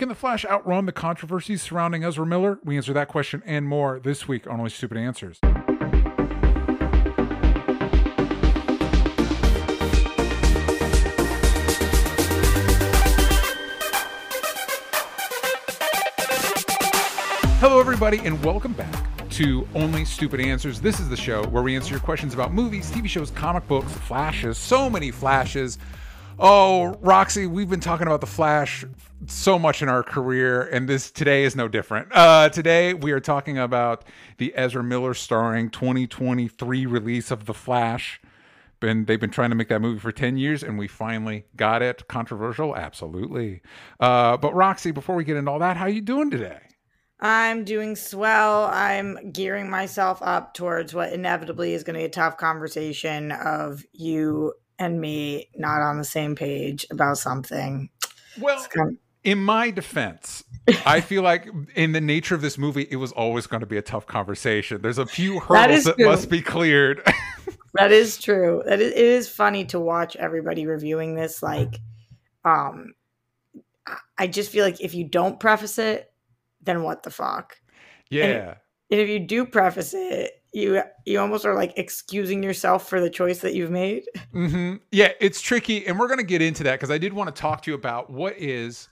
Can the Flash outrun the controversies surrounding Ezra Miller? We answer that question and more this week on Only Stupid Answers. Hello, everybody, and welcome back to Only Stupid Answers. This is the show where we answer your questions about movies, TV shows, comic books, flashes, so many flashes. Oh, Roxy, we've been talking about the Flash so much in our career, and this today is no different. Uh, today we are talking about the Ezra Miller starring 2023 release of The Flash. Been they've been trying to make that movie for 10 years, and we finally got it. Controversial, absolutely. Uh, but Roxy, before we get into all that, how are you doing today? I'm doing swell. I'm gearing myself up towards what inevitably is going to be a tough conversation of you and me not on the same page about something. Well, kind of- in my defense, I feel like in the nature of this movie, it was always going to be a tough conversation. There's a few hurdles that, that must be cleared. that is true. That is, it is funny to watch everybody reviewing this. Like, um, I just feel like if you don't preface it, then what the fuck? Yeah. And, and if you do preface it, you you almost are like excusing yourself for the choice that you've made. Mm-hmm. Yeah, it's tricky, and we're going to get into that because I did want to talk to you about what is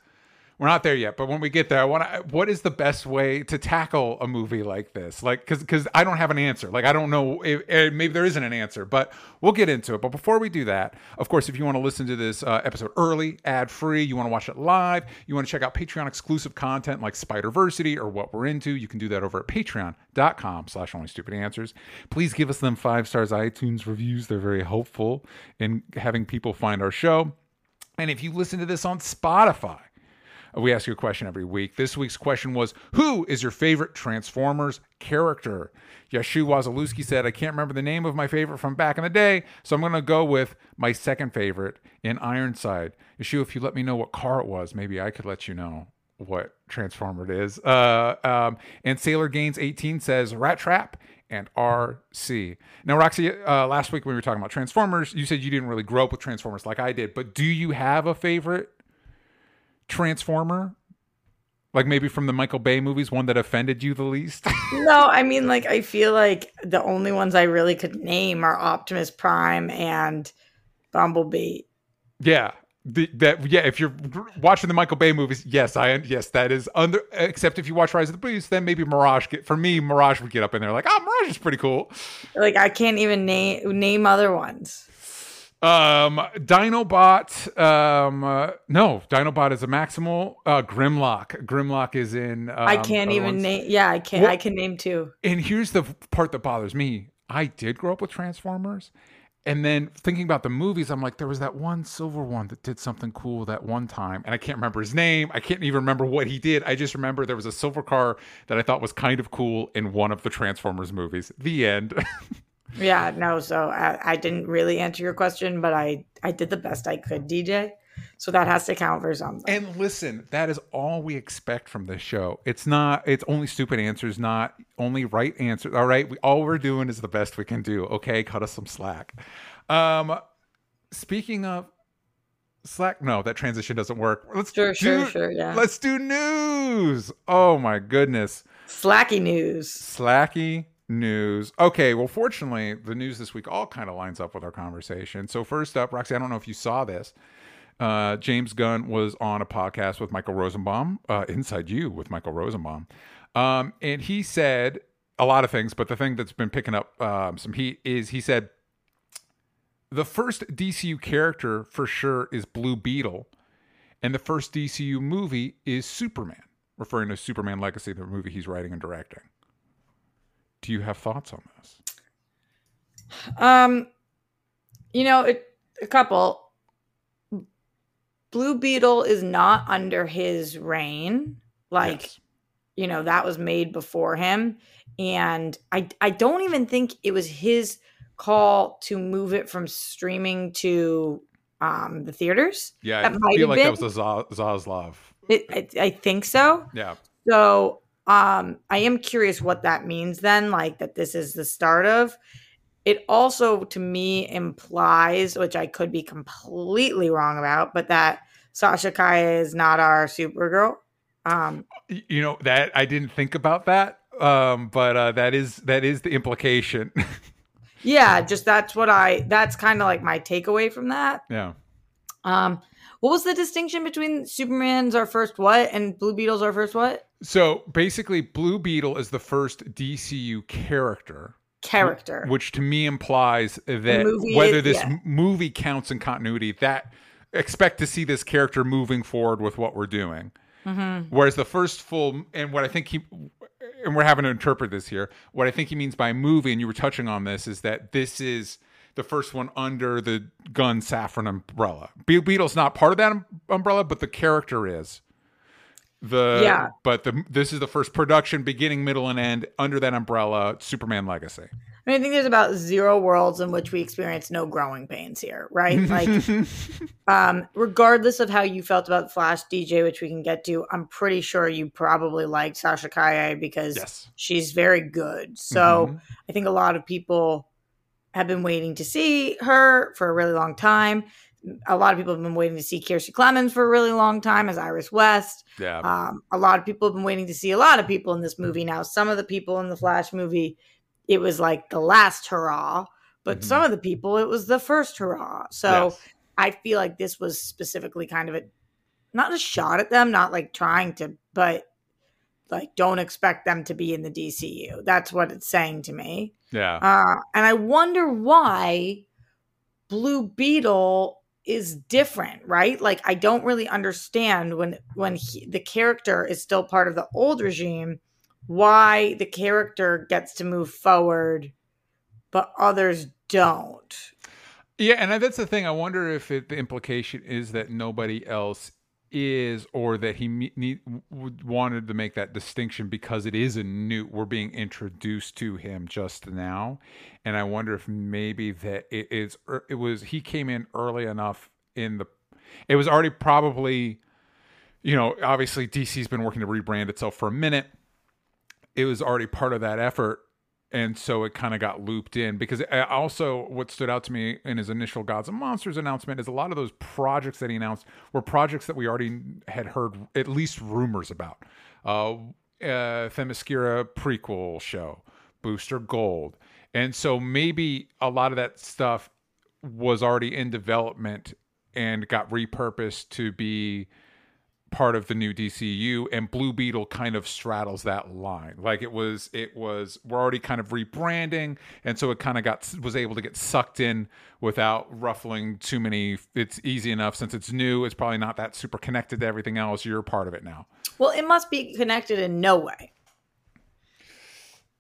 we're not there yet, but when we get there, I want to. What is the best way to tackle a movie like this? Like, because because I don't have an answer. Like, I don't know. If, if, maybe there isn't an answer, but we'll get into it. But before we do that, of course, if you want to listen to this uh, episode early, ad free, you want to watch it live, you want to check out Patreon exclusive content like Spider-Versity or what we're into, you can do that over at Patreon.com/slash Only Stupid Answers. Please give us them five stars iTunes reviews. They're very helpful in having people find our show. And if you listen to this on Spotify we ask you a question every week. This week's question was Who is your favorite Transformers character? Yashu Wazalewski said, I can't remember the name of my favorite from back in the day, so I'm going to go with my second favorite in Ironhide. Yashu, if you let me know what car it was, maybe I could let you know what Transformer it is. Uh, um, and Sailor Gaines 18 says, Rat Trap and Arcee. Now, Roxy, uh, last week when we were talking about Transformers, you said you didn't really grow up with Transformers like I did, but do you have a favorite Transformer? Like maybe from the Michael Bay movies, one that offended you the least? no, I mean, like, I feel like the only ones I really could name are Optimus Prime and Bumblebee. Yeah. The, that yeah, if you're watching the Michael Bay movies, yes, I yes, that is under. Except if you watch Rise of the Beast, then maybe Mirage. Get, for me, Mirage would get up in there like, oh, Mirage is pretty cool. Like I can't even name name other ones. Um, Dinobot. Um, uh, no, Dinobot is a maximal. Uh, Grimlock. Grimlock is in. Um, I can't even name. Yeah, I can. Well, I can name two. And here's the part that bothers me. I did grow up with Transformers, and then thinking about the movies, I'm like, there was that one silver one that did something cool that one time, and I can't remember his name. I can't even remember what he did. I just remember there was a silver car that I thought was kind of cool in one of the Transformers movies. The end. Yeah, no. So I, I, didn't really answer your question, but I I did the best I could, DJ. So that has to count for something. And listen, that is all we expect from this show. It's not. It's only stupid answers, not only right answers. All right, we all we're doing is the best we can do. Okay, cut us some slack. Um, speaking of slack, no, that transition doesn't work. Let's sure, do, sure, sure. Yeah. Let's do news. Oh my goodness. Slacky news. Slacky news. Okay, well, fortunately, the news this week all kind of lines up with our conversation. So, first up, Roxy, I don't know if you saw this. Uh, James Gunn was on a podcast with Michael Rosenbaum, uh, Inside You with Michael Rosenbaum. Um, and he said a lot of things, but the thing that's been picking up um, some heat is he said the first DCU character for sure is Blue Beetle, and the first DCU movie is Superman, referring to Superman Legacy, the movie he's writing and directing. Do you have thoughts on this? Um, you know, it, a couple. Blue Beetle is not under his reign. Like, yes. you know, that was made before him. And I I don't even think it was his call to move it from streaming to um the theaters. Yeah, that I feel like been. that was a Zaslav. I think so. Yeah. So um, I am curious what that means then, like that this is the start of. It also, to me, implies, which I could be completely wrong about, but that Sasha Calle is not our Supergirl. Um, you know that I didn't think about that, um, but uh, that is that is the implication. yeah, just that's what I. That's kind of like my takeaway from that. yeah. Um, what was the distinction between Superman's our first what and Blue Beetle's our first what So basically, Blue Beetle is the first DCU character, character? which to me implies that whether is- this yeah. movie counts in continuity, that expect to see this character moving forward with what we're doing. Mm-hmm. Whereas the first full, and what I think he, and we're having to interpret this here, what I think he means by movie, and you were touching on this, is that this is the first one under the Gunn Safran umbrella. Be- Beetle's not part of that um- umbrella, but the character is. The Yeah. but the this is the first production, beginning, middle, and end under that umbrella. Superman Legacy. I, mean, I think there's about zero worlds in which we experience no growing pains here, right? Like, um, regardless of how you felt about Flash DJ, which we can get to, I'm pretty sure you probably liked Sasha Calle because yes. she's very good. So Mhm. I think a lot of people have been waiting to see her for a really long time. A lot of people have been waiting to see Kiersey Clemons for a really long time as Iris West. yeah, Um, a lot of people have been waiting to see a lot of people in this movie now. Some of the people in the Flash movie, it was like the last hurrah, but Mhm. some of the people, it was the first hurrah. So Yes. I feel like this was specifically kind of a not a shot at them, not like trying to, but like don't expect them to be in the DCU. That's what it's saying to me. yeah. Uh, and I wonder why Blue Beetle is different, right? Like I don't really understand when when he, the character is still part of the old regime, why the character gets to move forward, but others don't. Yeah, and that's the thing. I wonder if it, the implication is that nobody else is, or that he need, wanted to make that distinction because it is a new. We're being introduced to him just now, and I wonder if maybe that it is. er, It was he came in early enough in the. It was already probably, you know, obviously DC's been working to rebrand itself for a minute. It was already part of that effort and so it kind of got looped in because uh, also what stood out to me in his initial gods and monsters announcement is a lot of those projects that he announced were projects that we already had heard at least rumors about. Uh, uh themyscira prequel show booster gold. And so maybe a lot of that stuff was already in development and got repurposed to be part of the new DCU and Blue Beetle kind of straddles that line. Like it was it was we're already kind of rebranding and so it kind of got was able to get sucked in without ruffling too many it's easy enough since it's new it's probably not that super connected to everything else you're part of it now. Well, it must be connected in no way.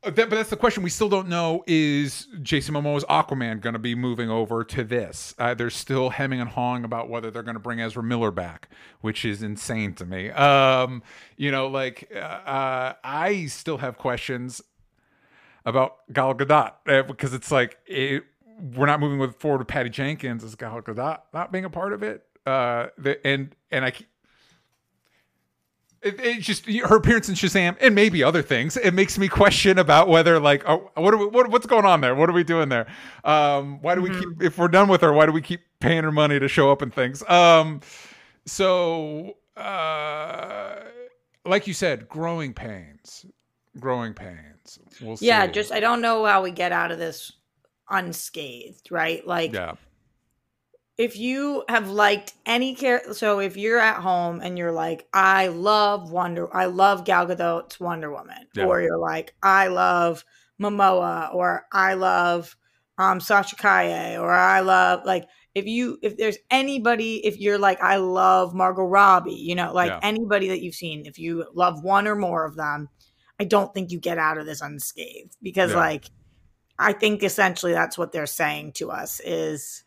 Uh, that- but that's the question. We still don't know is Jason Momoa's Aquaman going to be moving over to this? Uh, they're still hemming and hawing about whether they're going to bring Ezra Miller back, which is insane to me. Um, you know, like uh, uh, I still have questions about Gal Gadot uh, because it's like it, we're not moving forward with Patty Jenkins as Gal Gadot not being a part of it. Uh, the, and and I. It, it just her appearance in Shazam and maybe other things. It makes me question about whether like oh, what are we what, what's going on there? What are we doing there? Um, why do we keep if we're done with her? Why do we keep paying her money to show up and things? Um, so uh, like you said, growing pains, growing pains. We'll see. Yeah, just I don't know how we get out of this unscathed, right? Like yeah, if you have liked any character, so if you're at home and you're like, I love Wonder, I love Gal Gadot's Wonder Woman, Yeah. or you're like, I love Momoa, or I love um, Sasha Calle, or I love like if you if there's anybody, if you're like, I love Margot Robbie, you know, like Yeah. anybody that you've seen, if you love one or more of them, I don't think you get out of this unscathed because Yeah. like I think essentially that's what they're saying to us is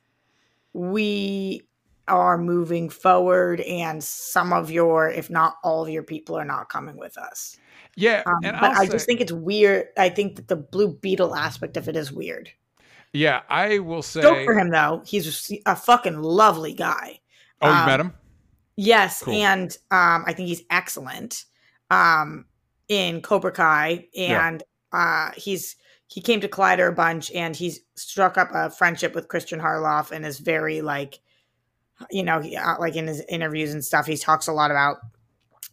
we are moving forward and some of your if not all of your people are not coming with us yeah. um, and but I'll i say- just think it's weird i think that the blue beetle aspect of it is weird yeah, I will say. Dope for him though he's a fucking lovely guy Oh, you Um, met him? yes Cool. and um i think he's excellent um in cobra kai Yeah. and uh he's he came to collider a bunch and he's struck up a friendship with christian harloff and is very like you know he, uh, like in his interviews and stuff he talks a lot about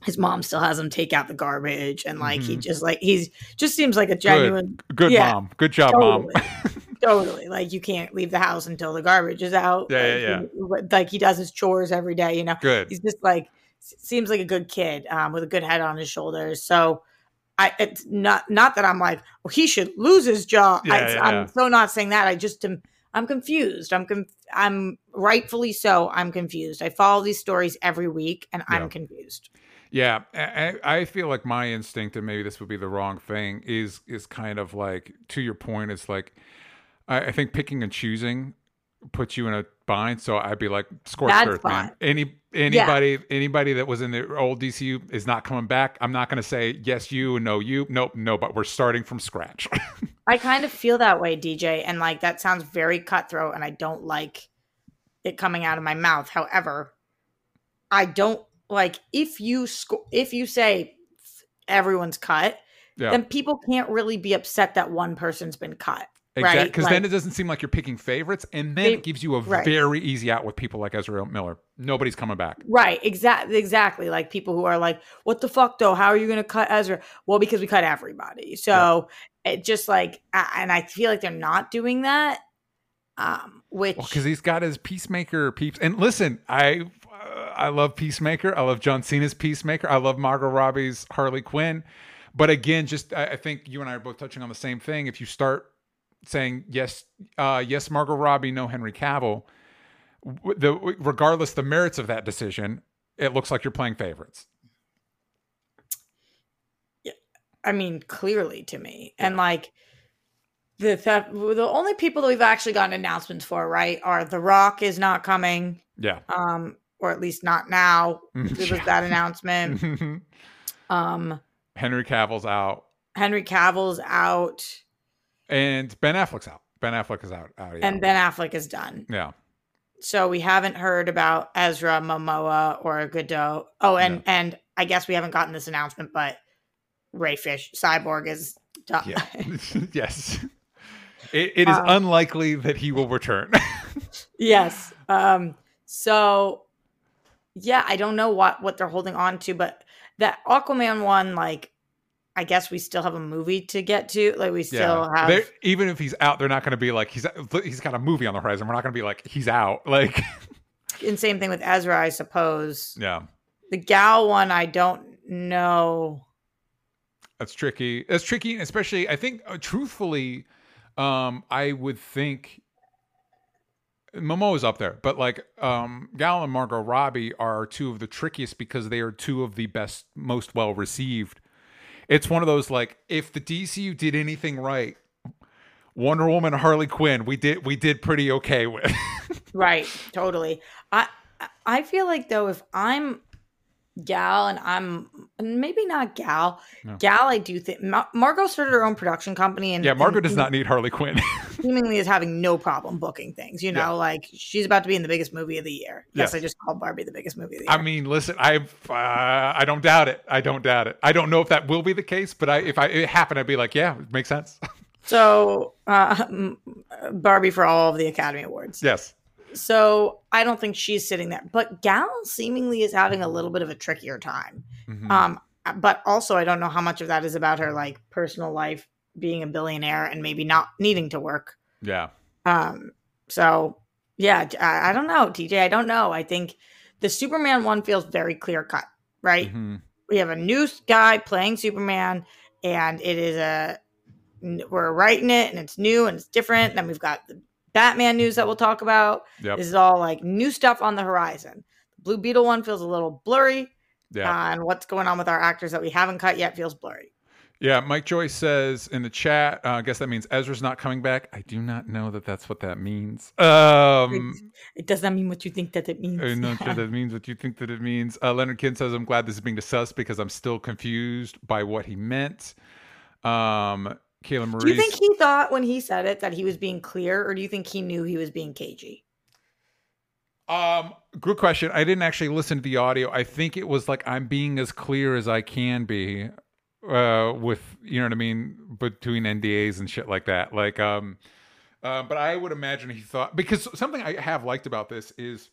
his mom still has him take out the garbage and like he Mhm. just like he's just seems like a genuine Good Yeah, mom. Good job, totally, mom. totally like you can't leave the house until the garbage is out Yeah, like, yeah, he- like he does his chores every day you know Good. he's just like seems like a good kid um, with a good head on his shoulders so I, it's not not that I'm like, well, he should lose his job. Yeah, I, yeah, I'm yeah. so not saying that. I just am. I'm confused. I'm conf- I'm rightfully so. I'm confused. I follow these stories every week, and. I'm confused. Yeah, I, I feel like my instinct, and maybe this would be the wrong thing, is is kind of like to your point. It's like I, I think picking and choosing puts you in a bind. So I'd be like, scorched earth, man. Any anybody anybody that was in the old DCU is not coming back. I'm not going to say yes you and no you. Nope, no. But we're starting from scratch. I kind of feel that way, DJ, and like that sounds very cutthroat, and I don't like it coming out of my mouth. However, I don't like if you sco- if you say everyone's cut, yeah, then people can't really be upset that one person's been cut. Exactly. right, Because like- then it doesn't seem like you're picking favorites, and then They- it gives you a right. very easy out with people like Ezra Miller. Nobody's coming back. Right, exactly, exactly. Like people who are like, "What the fuck, though? How are you going to cut Ezra?" Well, because we cut everybody. So it just like, and I feel like they're not doing that. Um, which Well, because he's got his Peacemaker peeps. And listen, I uh, I love Peacemaker. I love John Cena's Peacemaker. I love Margot Robbie's Harley Quinn. But again, just I, I think you and I are both touching on the same thing. If you start saying yes, uh, yes, Margot Robbie, no Henry Cavill, the regardless the merits of that decision, it looks like you're playing favorites. Yeah, I mean, clearly to me, and like the theft, the only people that we've actually gotten announcements for, right, are The Rock is not coming, Yeah. um, or at least not now. There was that announcement. Um, Henry Cavill's out, Henry Cavill's out, and Ben Affleck's out. Ben Affleck is out. out yeah. and Ben Affleck is done. yeah. So we haven't heard about Ezra Momoa or Gadot. Oh, and No. and I guess we haven't gotten this announcement, but Ray Fish Cyborg is done. Yeah. yes. It, it is Um, unlikely that he will return. yes. Um. So yeah, I don't know what what they're holding on to, but that Aquaman one, like, I guess we still have a movie to get to. Like, we still have. They're- even if he's out, they're not going to be like he's he's got a movie on the horizon. We're not going to be like he's out. Like And same thing with Ezra, I suppose. yeah, The Gal one, I don't know. that's tricky. That's tricky, especially I think uh, truthfully, um, I would think Momoa's up there, but like um, Gal and Margot Robbie are two of the trickiest because they are two of the best, most well received. It's one of those like if the DCU did anything right, Wonder Woman, Harley Quinn, we did we did pretty okay with. Right, totally. I I feel like though if I'm Gal and I'm maybe not Gal, No. Gal I do think Mar- Margot started her own production company and yeah, Margot and does not need Harley Quinn. seemingly is having no problem booking things. You know, Yeah. like she's about to be in the biggest movie of the year. Yes, Yes. I just called Barbie the biggest movie of the year. I mean, listen, I uh, I don't doubt it. I don't doubt it. I don't know if that will be the case, but I if I it happened, I'd be like, yeah, it makes sense. so uh, Barbie for all of the Academy Awards. yes. So I don't think she's sitting there, but Gal seemingly is having a little bit of a trickier time. Mhm. Um, but also I don't know how much of that is about her like personal life being a billionaire and maybe not needing to work. yeah. Um, so yeah, I, I don't know, DJ. I don't know. I think the Superman one feels very clear cut, right? Mhm. We have a new guy playing Superman, and it is a we're writing it, and it's new and it's different. And then we've got the Batman news that we'll talk about. Yep. This is all like new stuff on the horizon. The Blue Beetle one feels a little blurry, Yeah. uh, and what's going on with our actors that we haven't cut yet feels blurry. Yeah, Mike Joyce says in the chat, uh, I guess that means Ezra's not coming back. I do not know that that's what that means. Um, It does not mean what you think that it means. I'm not sure that means what you think that it means. Uh, Leonard Kidd says, I'm glad this is being discussed because I'm still confused by what he meant. Um, Kayla Marie. Do you think he thought when he said it that he was being clear, or do you think he knew he was being cagey? Um, good question. I didn't actually listen to the audio. I think it was like I'm being as clear as I can be uh with you know what I mean between NDAs and shit like that. Like um uh, but I would imagine he thought because something I have liked about this is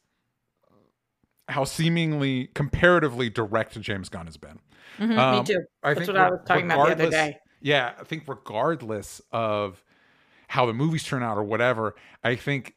how seemingly comparatively direct James Gunn has been. Mhm, Um, me too. I That's think what I was talking about the other day. Yeah, I think regardless of how the movies turn out or whatever, I think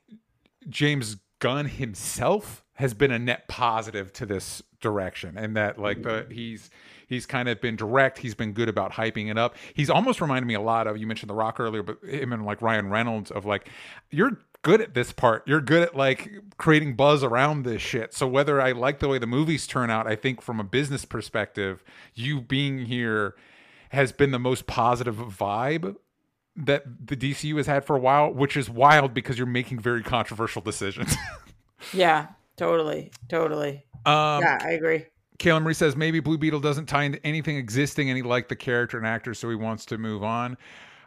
James Gunn himself has been a net positive to this direction, and that like the mm-hmm. he's he's kind of been direct. He's been good about hyping it up. He's almost reminded me a lot of you mentioned The Rock earlier, but him and like Ryan Reynolds of like you're good at this part. You're good at like creating buzz around this shit. So whether I like the way the movies turn out, I think from a business perspective, you being here has been the most positive vibe that the DCU has had for a while, which is wild because you're making very controversial decisions. Yeah, totally, totally. um, yeah, I agree. Kayla Marie says maybe Blue Beetle doesn't tie into anything existing and he liked the character and actor, so he wants to move on.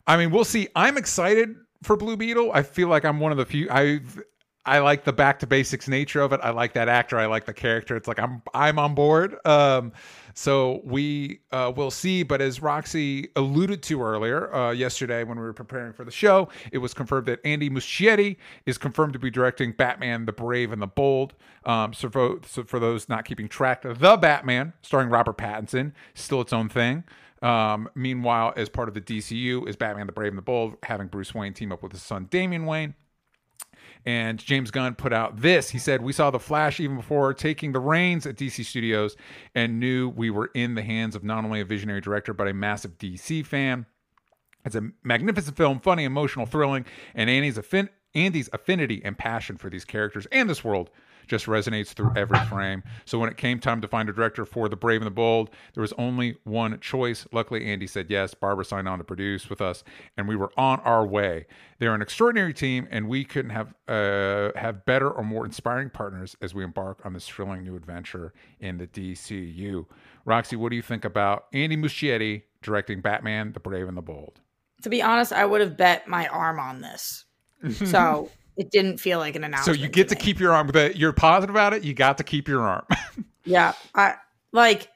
I mean, we'll see. I'm excited for Blue Beetle. I feel like I'm one of the few. I I like the back to basics nature of it. I like that actor. I like the character. It's like I'm I'm on board. Um, so we uh, will see. But as Roxy alluded to earlier uh, yesterday when we were preparing for the show, it was confirmed that Andy Muschietti is confirmed to be directing Batman: The Brave and the Bold. Um, so, for, so for those not keeping track, the Batman, starring Robert Pattinson, still its own thing. Um, meanwhile, as part of the DCU, is Batman: The Brave and the Bold, having Bruce Wayne team up with his son Damian Wayne. And James Gunn put out this. He said, We saw The Flash even before taking the reins at DC Studios and knew we were in the hands of not only a visionary director, but a massive DC fan. It's a magnificent film, funny, emotional, thrilling, and Andy's, affin- Andy's affinity and passion for these characters and this world just resonates through every frame. So when it came time to find a director for The Brave and the Bold, there was only one choice. Luckily, Andy said yes. Barbara signed on to produce with us, and we were on our way. They're an extraordinary team, and we couldn't have uh, have better or more inspiring partners as we embark on this thrilling new adventure in the DCU. Roxy, what do you think about Andy Muschietti directing Batman: The Brave and the Bold? To be honest, I would have bet my arm on this. So it didn't feel like an announcement. So you get to me. keep your arm. But you're positive about it. You got to keep your arm. Yeah, I like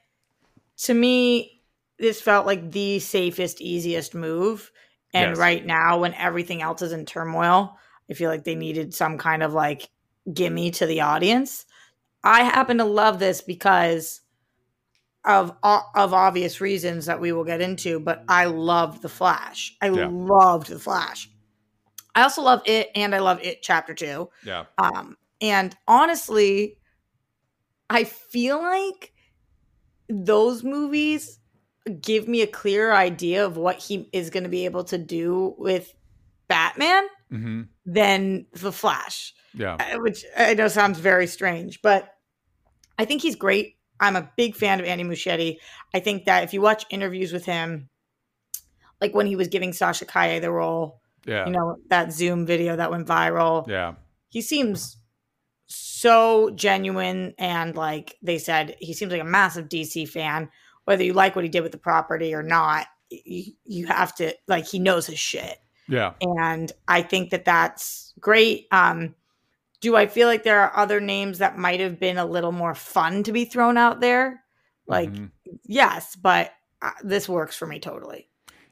to me this felt like the safest easiest move and Yes. right now when everything else is in turmoil, I feel like they needed some kind of like gimme to the audience. I happen to love this because of of obvious reasons that we will get into, but I loved the Flash. I Yeah. loved the Flash. I also love it and I love it chapter 2. yeah. Um, and honestly, I feel like those movies give me a clearer idea of what he is going to be able to do with Batman hmm than the Flash, Yeah. uh, which I know sounds very strange, but I think he's great. I'm a big fan of Andy Muschietti. I think that if you watch interviews with him, like when he was giving Sasha Calle the role, Yeah. you know, that Zoom video that went viral, yeah. he seems so genuine and like they said he seems like a massive dc fan whether you like what he did with the property or not you, you have to like he knows his shit Yeah. and i think that that's great um do i feel like there are other names that might have been a little more fun to be thrown out there like Mhm. yes but uh, this works for me totally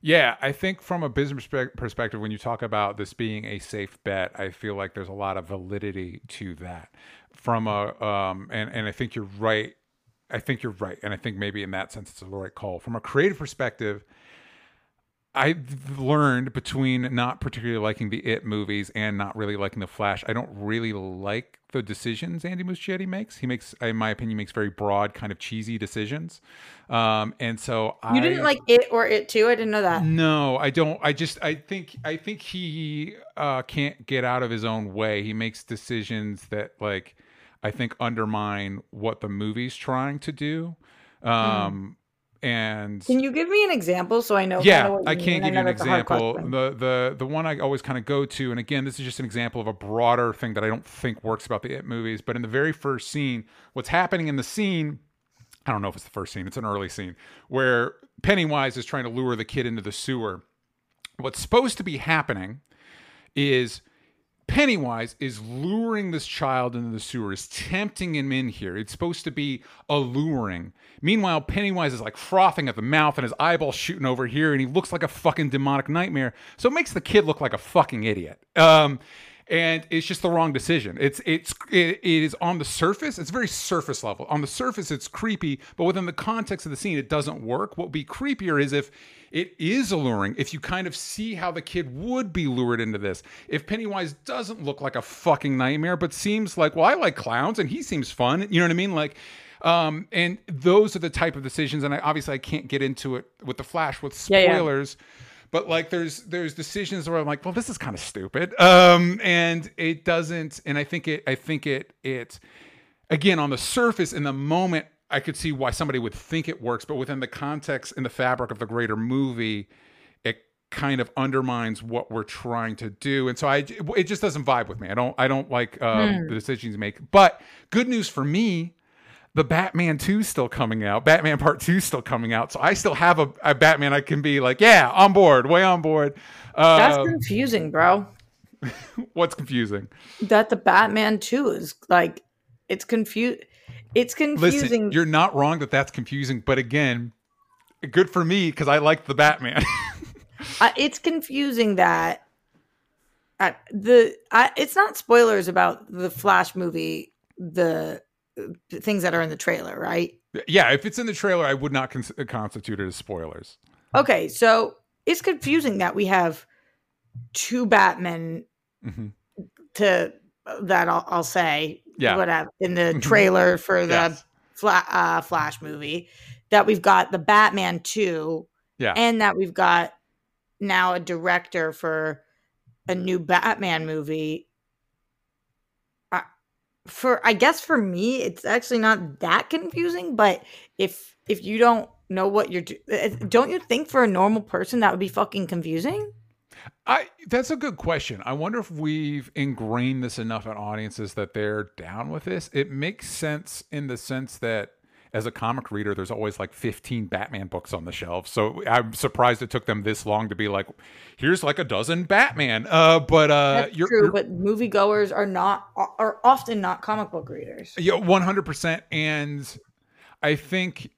Yeah, I think from a business perspective, when you talk about this being a safe bet, I feel like there's a lot of validity to that. From a, um, and and I think you're right. I think you're right, and I think maybe in that sense it's a right call. From a creative perspective, I've learned between not particularly liking the It movies and not really liking the Flash, I don't really like the decisions Andy Muschietti makes. He makes, in my opinion, makes very broad, kind of cheesy decisions. Um, and so you I didn't like it or it too i didn't know that no, I don't. I just I think I think he uh, can't get out of his own way. He makes decisions that like I think undermine what the movie's trying to do. Um, And can you give me an example so i know yeah, kinda what you I can't give know you an that's a hard example. The the the one I always kind of go to, and again, this is just an example of a broader thing that I don't think works about the It movies. But in the very first scene, what's happening in the scene, I don't know if it's the first scene, it's an early scene where Pennywise is trying to lure the kid into the sewer. What's supposed to be happening is Pennywise is luring this child into the sewer, is tempting him in here. It's supposed to be alluring. Meanwhile, Pennywise is like frothing at the mouth and his eyeballs shooting over here, and he looks like a fucking demonic nightmare. So it makes the kid look like a fucking idiot. Um, and it's just the wrong decision. It's it's it, it is on the surface. It's very surface level. On the surface, it's creepy, but within the context of the scene, it doesn't work. What would be creepier is if it is alluring. If you kind of see how the kid would be lured into this. If Pennywise doesn't look like a fucking nightmare, but seems like well, I like clowns and he seems fun. You know what I mean? Like. Um, and those are the type of decisions, and I obviously I can't get into it with the Flash with Yeah, yeah. But like there's there's decisions where I'm like, well, this is kind of stupid. Um, and it doesn't, and I think it, I think it, it, again, on the surface, in the moment, I could see why somebody would think it works, but within the context and the fabric of the greater movie, it kind of undermines what we're trying to do, and so I, it just doesn't vibe with me. I don't, I don't like um, the decisions you make. But good news for me the Batman 2 is still coming out. Batman Part 2 is still coming out. So I still have a, a Batman I can be like, yeah, on board, way on board. That's Uh, confusing, bro. what's confusing? That the Batman 2 is like it's confused. It's confusing. Listen, you're not wrong that that's confusing, but again, good for me because I like the Batman. uh, it's confusing that uh, the I, it's not spoilers about the Flash movie. The uh, things that are in the trailer, right? yeah, if it's in the trailer, I would not cons- constitute it as spoilers. Okay, so it's confusing that we have two Batmen Mhm. to that I'll, I'll say Yeah. whatever in the trailer for the Yes. Fla- uh, Flash movie that we've got the Batman 2 Yeah. and that we've got now a director for a new Batman movie. For I guess for me it's actually not that confusing, but if if you don't know what you're do- uh, don't you think for a normal person that would be fucking confusing? I that's a good question. I wonder if we've ingrained this enough in audiences that they're down with this. It makes sense in the sense that as a comic reader, there's always like 15 Batman books on the shelf. So I'm surprised it took them this long to be like, here's like a dozen Batman. Uh, but uh, That's you're, true, you're- but moviegoers are not are often not comic book readers. Yeah, one hundred percent. And I think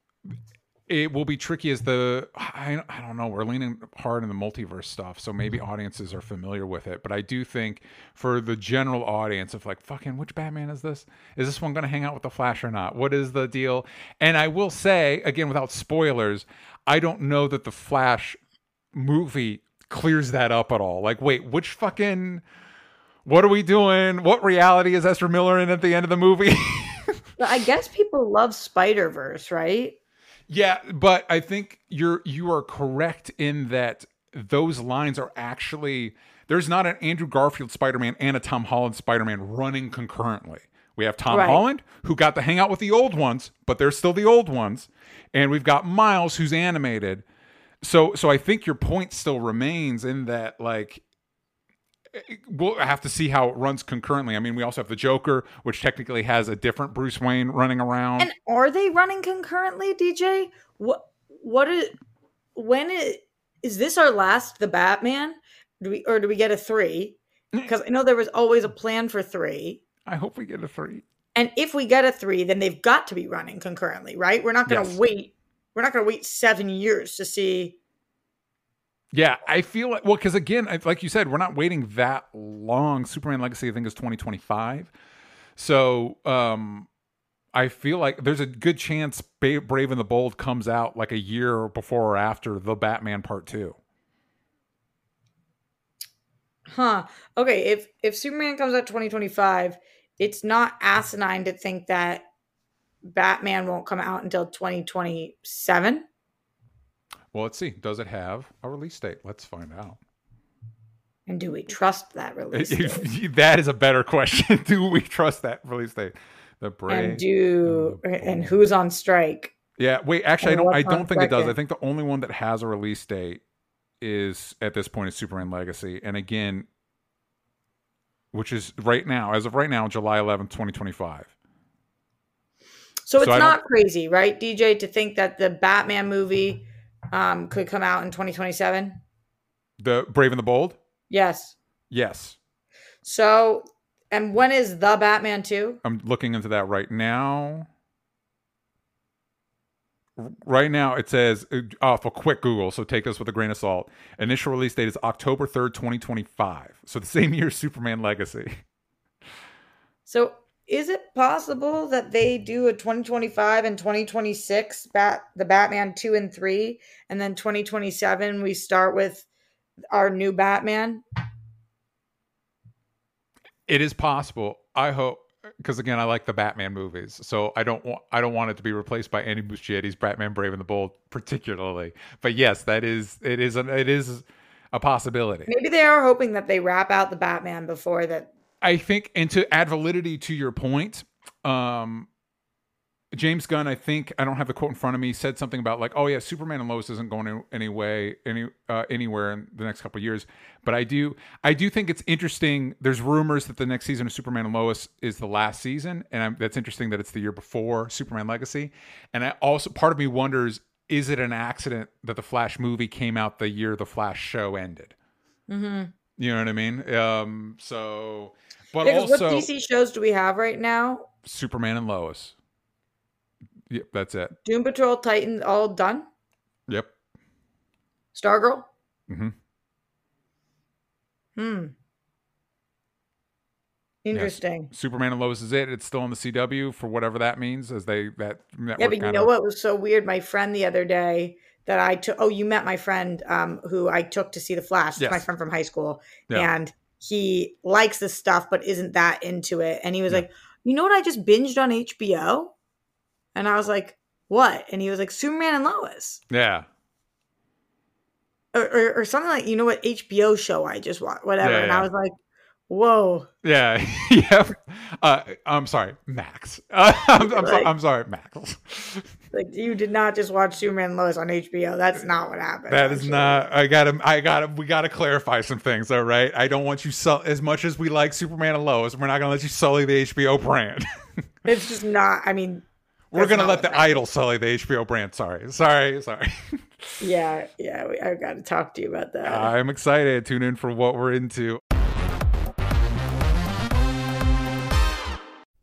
it will be tricky as the I, I don't know we're leaning hard in the multiverse stuff so maybe mm-hmm. audiences are familiar with it but i do think for the general audience of like fucking which batman is this? Is this one going to hang out with the flash or not? What is the deal? And i will say again without spoilers i don't know that the flash movie clears that up at all. Like wait which fucking what are we doing? What reality is ezra miller in at the end of the movie? I guess people love Spider Verse, right? Yeah, but I think you're you are correct in that those lines are actually there's not an Andrew Garfield Spider-Man and a Tom Holland Spider-Man running concurrently. We have Tom Right. Holland who got to hang out with the old ones, but they're still the old ones, and we've got Miles who's animated. So so I think your point still remains in that like we'll have to see how it runs concurrently. I mean, we also have the Joker, which technically has a different Bruce Wayne running around. And are they running concurrently, DJ? What what is when is this our last the Batman? Do we or do we get a three? Mm. Because I know there was always a plan for three. I hope we get a three. And if we get a three, then they've got to be running concurrently, right? We're not gonna Yes. wait. We're not gonna wait seven years to see Yeah, I feel like well, because again, like you said, we're not waiting that long. Superman Legacy, I think, is twenty twenty five. So, um, I feel like there's a good chance Brave and the Bold comes out like a year before or after the Batman Part Two. Huh. Okay, if if Superman comes out 2025, it's not asinine to think that Batman won't come out until 2027. Well, let's see. Does it have a release date? Let's find out. And do we trust that release? date? that is a better question. Do we trust that release date? The Brave. and do and who's on strike? Yeah, wait. Actually, I don't. I don't think it does. I think the only one that has a release date is at this point is Superman Legacy, and again, which is right now, as of right now, July eleventh, twenty twenty five. So So it's not crazy, right, DJ, to think that the Batman movie um, could come out in 2027? The Brave and the Bold. Yes. Yes, So, and when is the Batman 2? I'm looking into that right now. right now it says uh, off a quick Google, so take this with a grain of salt. Initial release date is October 3rd, 2025. So the same year as Superman Legacy. So is it possible that they do a 2025 and 2026 bat the Batman 2 and 3 and then 2027 we start with our new Batman? It is possible. I hope because again, I like the Batman movies, so I don't want I don't want it to be replaced by Andy Muschietti's Batman Brave and the Bold, particularly. But yes, that is it is an, it is a possibility. Maybe they are hoping that they wrap out the Batman before that. I think, and to add validity to your point, um, James Gunn, I think I don't have the quote in front of me, said something about like, oh yeah, Superman and Lois isn't going any way any uh, anywhere in the next couple years. But I do I do think it's interesting. There's rumors that the next season of Superman and Lois is the last season, and I'm, that's interesting that it's the year before Superman Legacy. And I also part of me wonders, is it an accident that the Flash movie came out the year the Flash show ended? Mm-hmm. You know what I mean? Um, so, but Yeah, also what DC shows do we have right now? Superman and Lois. Yep, that's it. Doom Patrol, Titan, all done. Yep. Stargirl. Mm hmm Hmm. Interesting. Superman and Lois is it. It's still on the CW for whatever that means, as they that network. Yeah, but you know what was so weird? My friend the other day that I took. Oh, you met my friend um, who I took to see the Flash. Yes. My friend from high school, Yeah. and he likes this stuff, but isn't that into it. And he was Yeah. like, "You know what? I just binged on HBO," and I was like, "What?" And he was like, "Superman and Lois." Yeah, Or, or, or something like you know what HBO show I just watched whatever Yeah, and. I was like whoa yeah, yeah. Uh, I'm sorry, Max. Uh, I'm, I'm, so, I'm sorry, Max. like you did not just watch Superman Lois on HBO that's not what happened That is actually. not. I gotta. I gotta. We gotta clarify some things. All right. I don't want you sell as much as we like Superman and Lois. We're not gonna let you sully the HBO brand. it's just not I mean We're gonna let the happened. idol sully the HBO brand. Sorry. Sorry. Sorry. yeah yeah we, I've got to talk to you about that I'm excited. Tune in for what we're into.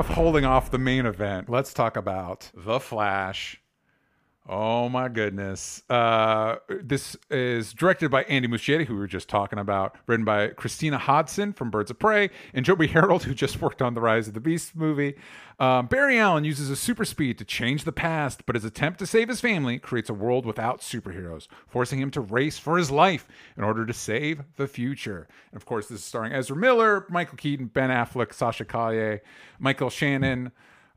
Enough holding off the main event. Let's talk about The Flash. Oh my goodness. Uh, this is directed by Andy Muschietti, who we were just talking about, written by Christina Hodson from Birds of Prey, and Joby Harold, who just worked on the Rise of the Beast movie. Um, Barry Allen uses his super speed to change the past, but his attempt to save his family creates a world without superheroes, forcing him to race for his life in order to save the future. And of course, this is starring Ezra Miller, Michael Keaton, Ben Affleck, Sasha Calle, Michael Shannon,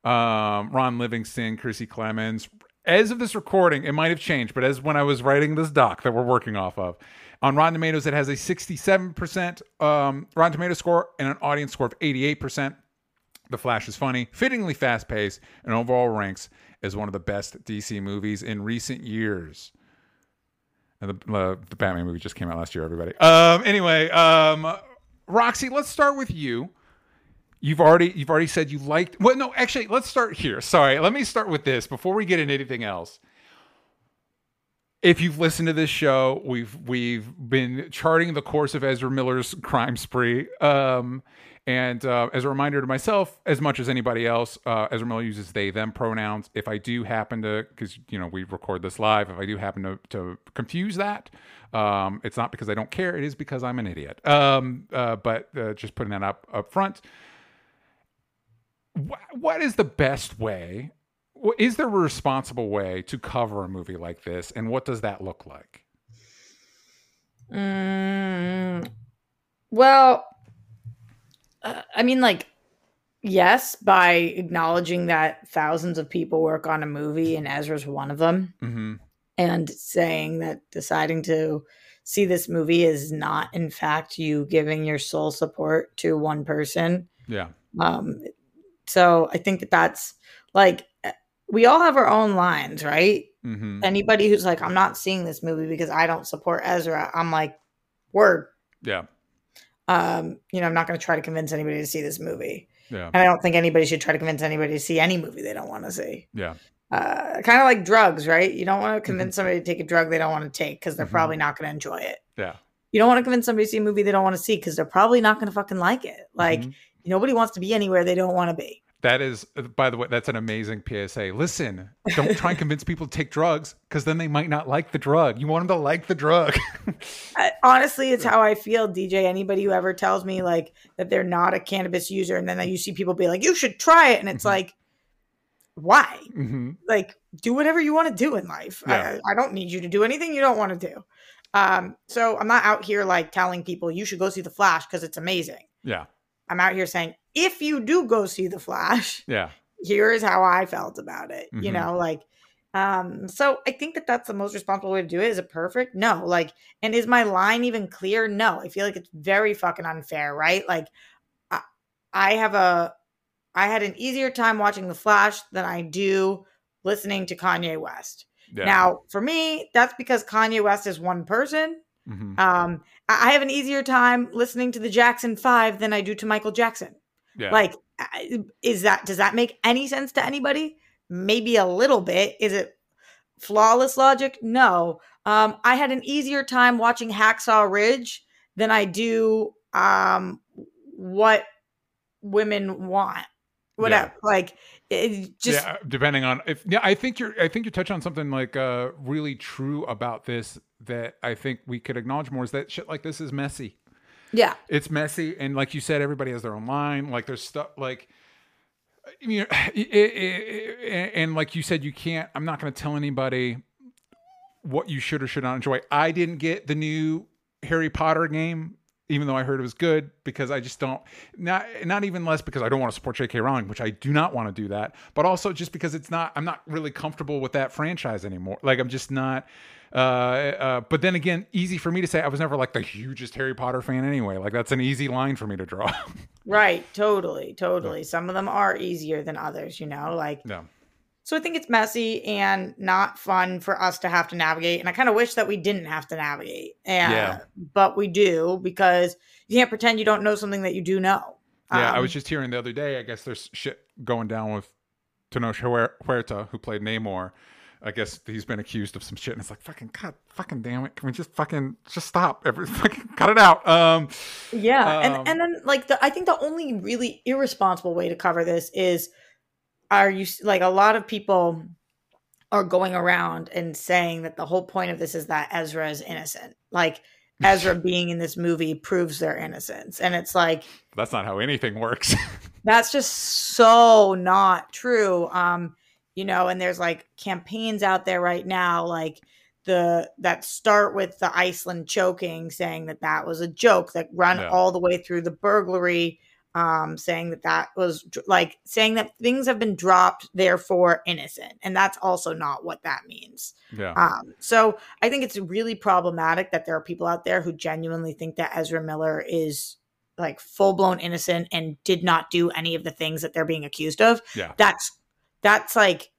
um, Ron Livingston, Kiersey Clemons. As of this recording, it might have changed, but as when I was writing this doc that we're working off of, on Rotten Tomatoes, it has a 67% um, Rotten Tomato score and an audience score of 88%. The Flash is funny, fittingly fast paced, and overall ranks as one of the best DC movies in recent years. And the, uh, the Batman movie just came out last year, everybody. Um, anyway, um, Roxy, let's start with you. You've already you've already said you liked. Well, no, actually, let's start here. Sorry, let me start with this before we get into anything else. If you've listened to this show, we've we've been charting the course of Ezra Miller's crime spree. Um, and uh, as a reminder to myself, as much as anybody else, uh, Ezra Miller uses they them pronouns. If I do happen to, because you know we record this live, if I do happen to, to confuse that, um, it's not because I don't care. It is because I'm an idiot. Um, uh, but uh, just putting that up up front wh- what is the best way? Is there a responsible way to cover a movie like this, and what does that look like? Mm, well, uh, I mean, like, yes, by acknowledging that thousands of people work on a movie and Ezra's one of them, Mm-hmm. and saying that deciding to see this movie is not, in fact, you giving your sole support to one person. Yeah, Um, So I think that that's like we all have our own lines, right? hmm Anybody who's like, I'm not seeing this movie because I don't support Ezra, I'm like, word. Yeah. Um, you know, I'm not going to try to convince anybody to see this movie, Yeah. and I don't think anybody should try to convince anybody to see any movie they don't want to see. Yeah. Uh, kind of like drugs, right? You don't want to convince somebody to take a drug they don't want to take because they're Mhm. probably not going to enjoy it. Yeah. You don't want to convince somebody to see a movie they don't want to see because they're probably not going to fucking like it. Like Mhm. Nobody wants to be anywhere they don't want to be. That is, by the way, that's an amazing PSA. Listen, don't try and convince people to take drugs because then they might not like the drug. You want them to like the drug. I, honestly, it's how I feel, DJ. Anybody who ever tells me like that they're not a cannabis user, and then you see people be like, "You should try it," and it's Mhm. like, why? hmm Like, do whatever you want to do in life. Yeah. I, I don't need you to do anything you don't want to do. Um, so I'm not out here like telling people you should go see the Flash because it's amazing. Yeah. I'm out here saying if you do go see the Flash, Yeah. here is how I felt about it. You Mhm. know, like, um, so I think that that's the most responsible way to do it. Is it perfect? No. Like, and is my line even clear? No. I feel like it's very fucking unfair, right? Like, I, I have a, I had an easier time watching The Flash than I do listening to Kanye West. Yeah. Now, for me, that's because Kanye West is one person. Mhm. Um, I have an easier time listening to the Jackson Five than I do to Michael Jackson. yeah. Like, is that does that make any sense to anybody? Maybe a little bit. Is it flawless logic? No. Um, I had an easier time watching Hacksaw Ridge than I do um, what women want. Whatever. Like, it just yeah, depending on if yeah, I think you're I think you touch on something like uh really true about this that I think we could acknowledge more is that shit like this is messy. yeah. It's messy and like you said everybody has their own line like there's stuff like you know it, it, it, and like you said you can't I'm not going to tell anybody what you should or should not enjoy. I didn't get the new Harry Potter game even though I heard it was good because I just don't not not even less because I don't want to support J.K. Rowling, which I do not want to do that, but also just because it's not I'm not really comfortable with that franchise anymore. Like I'm just not. Uh, uh, but then again, easy for me to say. I was never like the hugest Harry Potter fan anyway. Like that's an easy line for me to draw. Right. Totally. Totally. Some of them are easier than others, you know, like no. So I think it's messy and not fun for us to have to navigate. And I kind of wish that we didn't have to navigate. And, Yeah. But we do because you can't pretend you don't know something that you do know. Yeah, I Um, was just hearing the other day. I guess there's shit going down with Tenoch Huerta, who played Namor. I guess he's been accused of some shit, and it's like fucking cut, fucking damn it! Can we just fucking just stop? Every fucking cut it out. Um, Yeah, Um, and and then like the I think the only really irresponsible way to cover this is are you like a lot of people are going around and saying that the whole point of this is that Ezra is innocent. Like Ezra being in this movie proves their innocence. And it's like that's not how anything works. that's just so not true um you know and there's like campaigns out there right now like the that start with the iceland choking saying that that was a joke that run Yeah. all the way through the burglary um saying that that was like saying that things have been dropped therefore innocent and that's also not what that means yeah, um, so I think it's really problematic that there are people out there who genuinely think that Ezra Miller is like full blown innocent and did not do any of the things that they're being accused of. yeah, That's that's like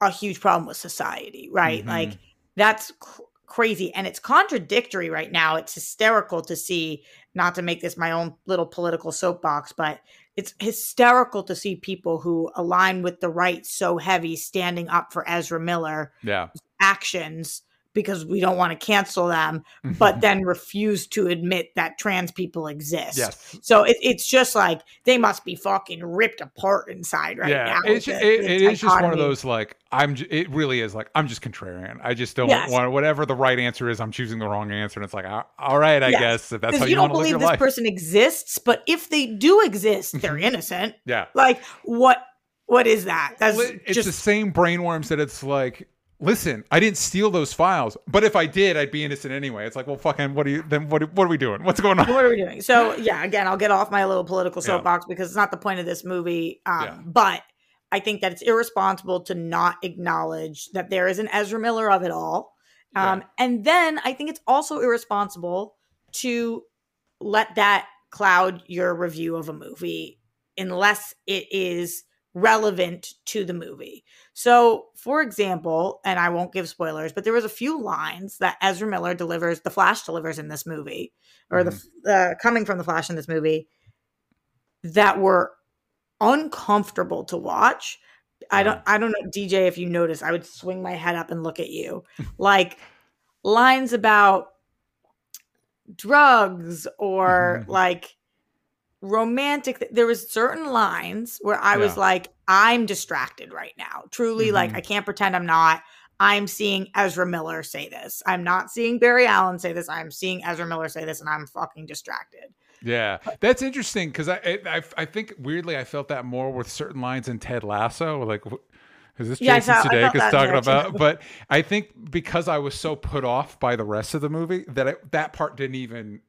a huge problem with society, right? Mhm. Like that's cr- crazy and it's contradictory right now. It's hysterical to see not to make this my own little political soapbox, but it's hysterical to see people who align with the right so heavy standing up for Ezra Miller yeah. actions because we don't want to cancel them, but mm-hmm. then refuse to admit that trans people exist. yes, So it, it's just like they must be fucking ripped apart inside right yeah. now. It's, the- it, the it is just one of those like I'm. j- It really is like I'm just contrarian. I just don't Yes. want whatever the right answer is. I'm choosing the wrong answer, and it's like all all right, I Yes. guess if that's how you, you don't want to live believe this life. person exists, but if they do exist, they're mm-hmm. innocent. yeah. Like what? What is that? That's it's just the same brainworms that it's like listen i didn't steal those files but if i did i'd be innocent anyway it's like well fucking what are you then what, what are we doing what's going on what are we doing? So yeah, again, I'll get off my little political Yeah. soapbox because it's not the point of this movie. Um, Yeah. But I think that it's irresponsible to not acknowledge that there is an Ezra Miller of it all. Um, And then I think it's also irresponsible to let that cloud your review of a movie unless it is relevant to the movie. So, for example, and I won't give spoilers, but there was a few lines that Ezra Miller delivers, the Flash delivers in this movie, or the uh, coming from the Flash in this movie, that were uncomfortable to watch. I don't I don't know DJ if you notice I would swing my head up and look at you. like lines about drugs or like romantic th- there was certain lines where I was like I'm distracted right now. Truly like Mhm. I can't pretend I'm not. I'm seeing Ezra Miller say this. I'm not seeing Barry Allen say this. I'm seeing Ezra Miller say this and I'm fucking distracted. Yeah, that's interesting because I, I I think weirdly I felt that more with certain lines in Ted Lasso. Like, is this Jason felt Sudeikis talking about? But I think because I was so put off by the rest of the movie that I, that part didn't even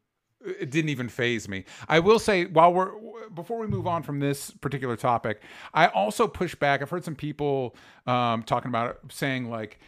it didn't even phase me. I will say while we're before we move on from this particular topic, I also push back. I've heard some people um, talking about it, saying like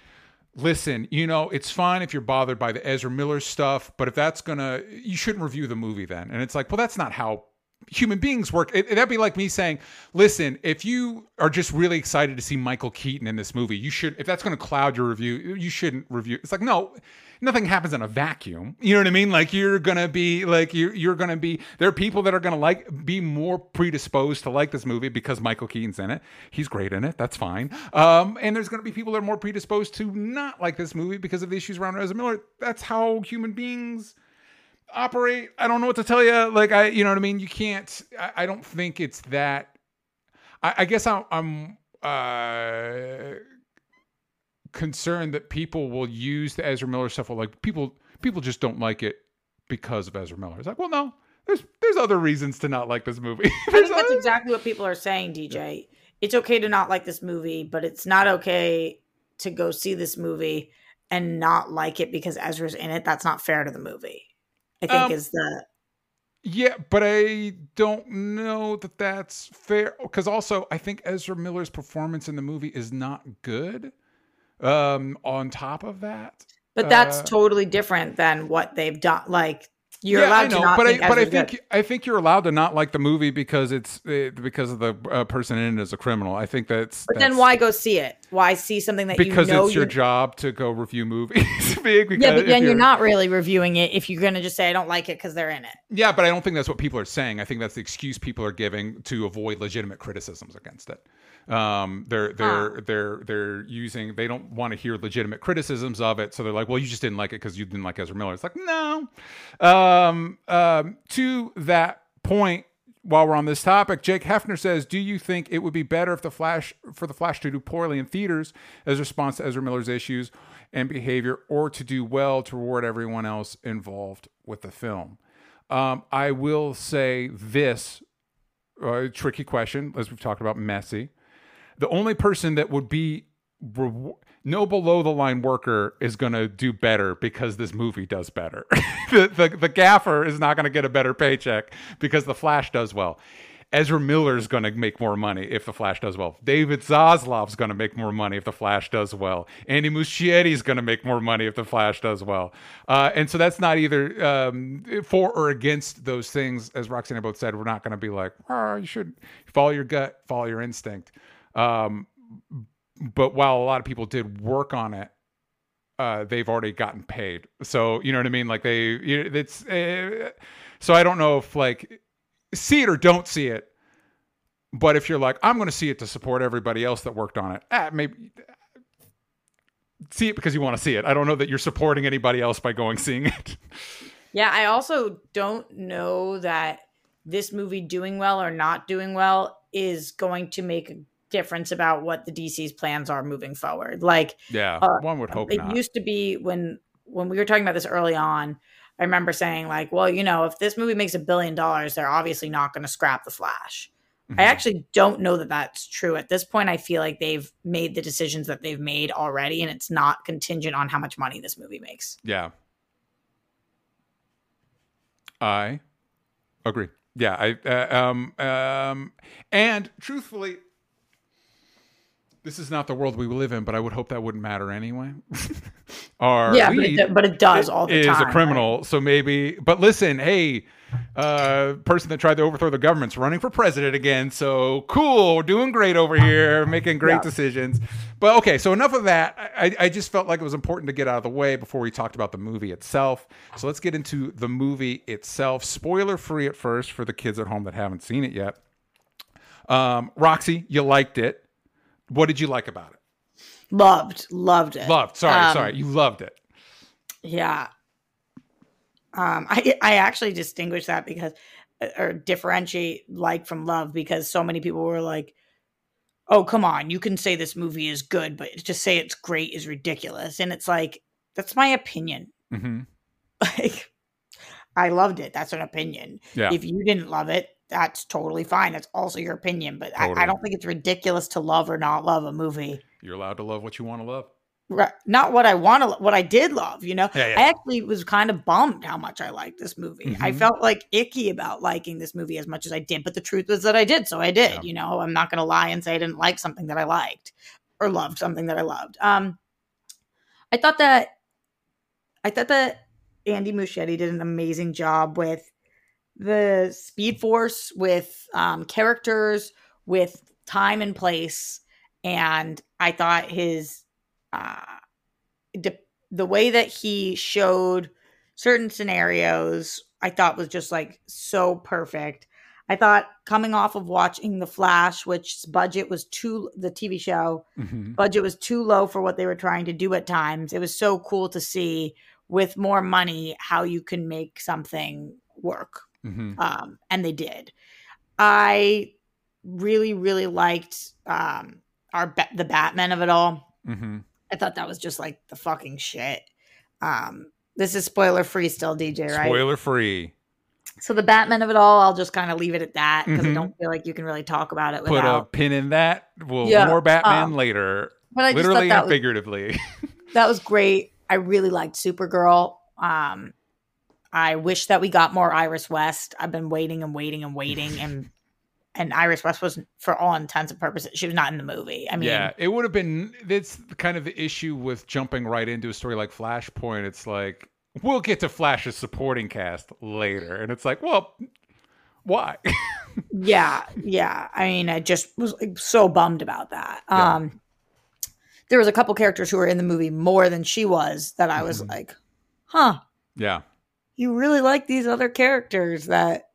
listen, you know, it's fine if you're bothered by the Ezra Miller stuff, but if that's gonna, you shouldn't review the movie then. And it's like, well, that's not how human beings work. It, that'd be like me saying, listen, if you are just really excited to see Michael Keaton in this movie, you should, if that's gonna cloud your review, you shouldn't review. It's like, no. Nothing happens in a vacuum. You know what I mean? Like you're gonna be like you're you're gonna be. There are people that are gonna like be more predisposed to like this movie because Michael Keaton's in it. He's great in it. That's fine. Um, and there's gonna be people that are more predisposed to not like this movie because of the issues around Ezra Miller. That's how human beings operate. I don't know what to tell you. Like I, you know what I mean. You can't. I, I don't think it's that. I, I guess I'm. I'm uh, concerned that people will use the Ezra Miller stuff. Like people, people just don't like it because of Ezra Miller. It's like, well, no. There's there's other reasons to not like this movie. I think that's exactly what people are saying, DJ. It's okay to not like this movie, but it's not okay to go see this movie and not like it because Ezra's in it. That's not fair to the movie. I think Um, is the Yeah, but I don't know that that's fair because also I think Ezra Miller's performance in the movie is not good. Um, on top of that, but that's uh, totally different than what they've done. Like you're yeah, allowed I know, to not but I but I think good. I think you're allowed to not like the movie because it's uh, because of the uh, person in it as a criminal. I think that's But then why go see it? Why see something that because you know it's your job to go review movies. Big, because Yeah, but then you're not really reviewing it if you're going to just say I don't like it because they're in it. Yeah, but I don't think that's what people are saying. I think that's the excuse people are giving to avoid legitimate criticisms against it. Um, they're they're Ah. they're they're using they don't want to hear legitimate criticisms of it, so they're like, well, you just didn't like it because you didn't like Ezra Miller. It's like no. Um, um, to that point, while we're on this topic, Jake Hefner says, "Do you think it would be better if the Flash for the Flash to do poorly in theaters as a response to Ezra Miller's issues and behavior, or to do well to reward everyone else involved with the film?" Um, I will say this uh, tricky question, as we've talked about, messy. The only person that would be re- no below the line worker is going to do better because this movie does better. the, the the gaffer is not going to get a better paycheck because the Flash does well. Ezra Miller is going to make more money if the Flash does well. David Zaslav's going to make more money if the Flash does well. Andy Muschietti is going to make more money if the Flash does well. Uh, and so that's not either um, for or against those things. As Roxanne both said, we're not going to be like, oh, you should follow your gut, follow your instinct. Um, but while a lot of people did work on it, uh, they've already gotten paid. So you know what I mean? Like they, it's. Uh, so I don't know if like see it or don't see it. But if you're like, I'm going to see it to support everybody else that worked on it, ah, maybe see it because you want to see it. I don't know that you're supporting anybody else by going seeing it. Yeah, I also don't know that this movie doing well or not doing well is going to make a difference about what the DC's plans are moving forward. Like yeah, Uh, one would hope it not. used to be when when we were talking about this early on, I remember saying like, well, you know, if this movie makes a billion dollars, they're obviously not going to scrap the Flash. I Mhm. actually don't know that that's true at this point. I feel like they've made the decisions that they've made already, and it's not contingent on how much money this movie makes. Yeah. I agree. Yeah, I uh, um um and truthfully this is not the world we live in, but I would hope that wouldn't matter anyway. our yeah, but it, but it does all the is time. a right? criminal. So maybe, but listen, hey, uh, person that tried to overthrow the government's running for president again. So cool, we're doing great over here, making great Yeah. decisions. But okay, so enough of that. I, I just felt like it was important to get out of the way before we talked about the movie itself. So let's get into the movie itself. Spoiler free at first for the kids at home that haven't seen it yet. Um, Roxy, you liked it. What did you like about it? Loved, loved it. Loved. Sorry, Um, sorry. You loved it. Yeah. Um, I I actually distinguish that because uh, or differentiate like from love because so many people were like, "Oh, come on, you can say this movie is good, but just say it's great is ridiculous." And it's like that's my opinion. Mm-hmm. Like I loved it. That's an opinion. Yeah. If you didn't love it, that's totally fine. That's also your opinion. But I, Totally. I don't think it's ridiculous to love or not love a movie. You're allowed to love what you want to love. Right. Not what I want to, what I did love, you know? Yeah, yeah. I actually was kind of bummed how much I liked this movie. I Mhm. felt like icky about liking this movie as much as I did, but the truth was that I did. So I did, Yeah. you know? I'm not going to lie and say I didn't like something that I liked or loved something that I loved. Um, I thought that, I thought that Andy Muschietti did an amazing job with the Speed Force, with um, characters, with time and place. And I thought his uh, de- the way that he showed certain scenarios, I thought was just like so perfect. I thought coming off of watching The Flash, which budget was too the TV show hmm budget was too low for what they were trying to do at times. It was so cool to see with more money how you can make something work hmm um, and they did. I really, really liked um, our ba- the Batman of it all. hmm I thought that was just like the fucking shit. Um, this is spoiler free still, DJ, right? Spoiler free. So the Batman of it all, I'll just kind of leave it at that because Mhm. I don't feel like you can really talk about it Put a pin in that. We'll Yeah, more Batman um, later. but I Literally and was, figuratively. that was great. I really liked Supergirl. Um, I wish that we got more Iris West. I've been waiting and waiting and waiting, and and Iris West was, for all intents and purposes, she was not in the movie. I mean, yeah, it would have been. That's kind of the issue with jumping right into a story like Flashpoint. It's like we'll get to Flash's supporting cast later, and it's like, well, why? yeah, yeah. I mean, I just was like, so bummed about that. Yeah. Um, there was a couple characters who were in the movie more than she was that I was Mhm. like, huh, yeah, you really like these other characters that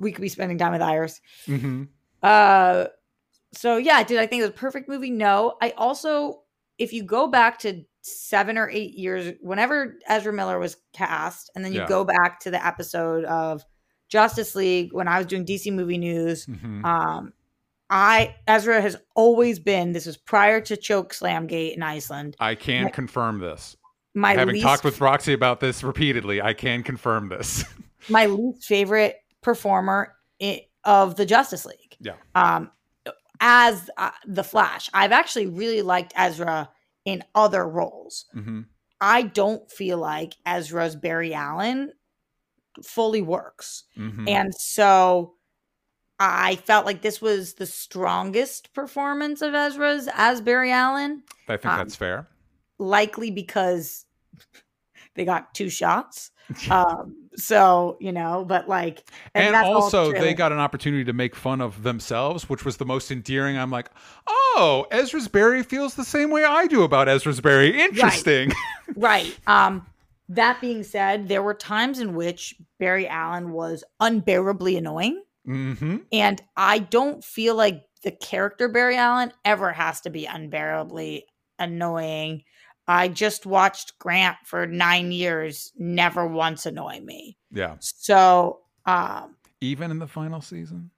we could be spending time with Iris. hmm Uh, so yeah, did I think it was a perfect movie? No. I also, if you go back to seven or eight years, whenever Ezra Miller was cast, and then you Yeah. go back to the episode of Justice League when I was doing DC movie news, hmm um, I Ezra has always been. This was prior to Choke Slam Gate in Iceland. I can My- confirm this. My Having least, talked with Roxy about this repeatedly, I can confirm this. my least favorite performer i- of the Justice League. Yeah. Um, as uh, the Flash, I've actually really liked Ezra in other roles. hmm I don't feel like Ezra's Barry Allen fully works, hmm and so I felt like this was the strongest performance of Ezra's as Barry Allen. I think um, that's fair. likely because they got two shots. Um, so you know, but like, and all also they got an opportunity to make fun of themselves which was the most endearing. I'm like oh ezra's Barry feels the same way i do about ezra's Barry. Interesting. Right. Um, that being said, there were times in which Barry Allen was unbearably annoying, hmm and I don't feel like the character Barry Allen ever has to be unbearably annoying. I just watched Grant for nine years, never once annoy me. yeah. So, um, even in the final season?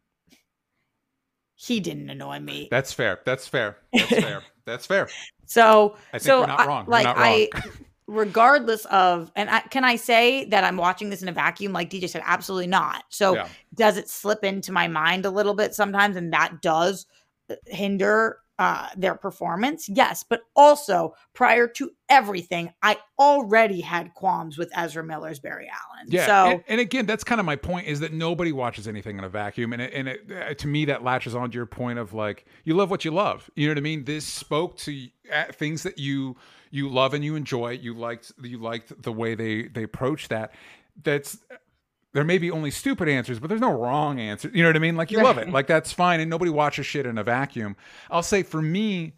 He didn't annoy me. that's fair. That's fair. That's fair. That's fair. So, i think so you're not I- wrong. You're like not wrong. I, regardless of, and I, can I say that I'm watching this in a vacuum? Like DJ said, absolutely not. So, yeah. does it slip into my mind a little bit sometimes, and that does uh, hinder uh, their performance, yes, but also prior to everything, I already had qualms with Ezra Miller's Barry Allen. Yeah, So and, and again, that's kind of my point is that nobody watches anything in a vacuum, and it, and it, uh, to me that latches on to your point of like you love what you love. You know what I mean? This spoke to uh, things that you you love and you enjoy. You liked you liked the way they they approach that. That's there may be only stupid answers, but there's no wrong answer. You know what I mean? Like you love it, like that's fine, and nobody watches shit in a vacuum. I'll say for me,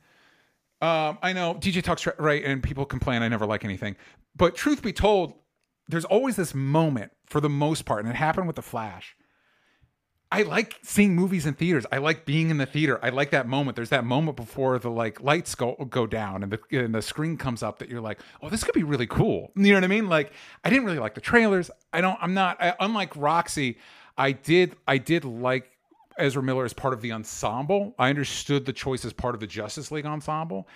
um, I know DJ talks right, and people complain I never like anything. But truth be told, there's always this moment for the most part, and it happened with The Flash. I like seeing movies in theaters. I like being in the theater. I like that moment. There's that moment before the like lights go go down and the and the screen comes up that you're like, oh, this could be really cool. You know what I mean? Like, I didn't really like the trailers. I don't. I'm not. I, unlike Roxy, I did. I did like Ezra Miller as part of the ensemble. I understood the choice as part of the Justice League ensemble.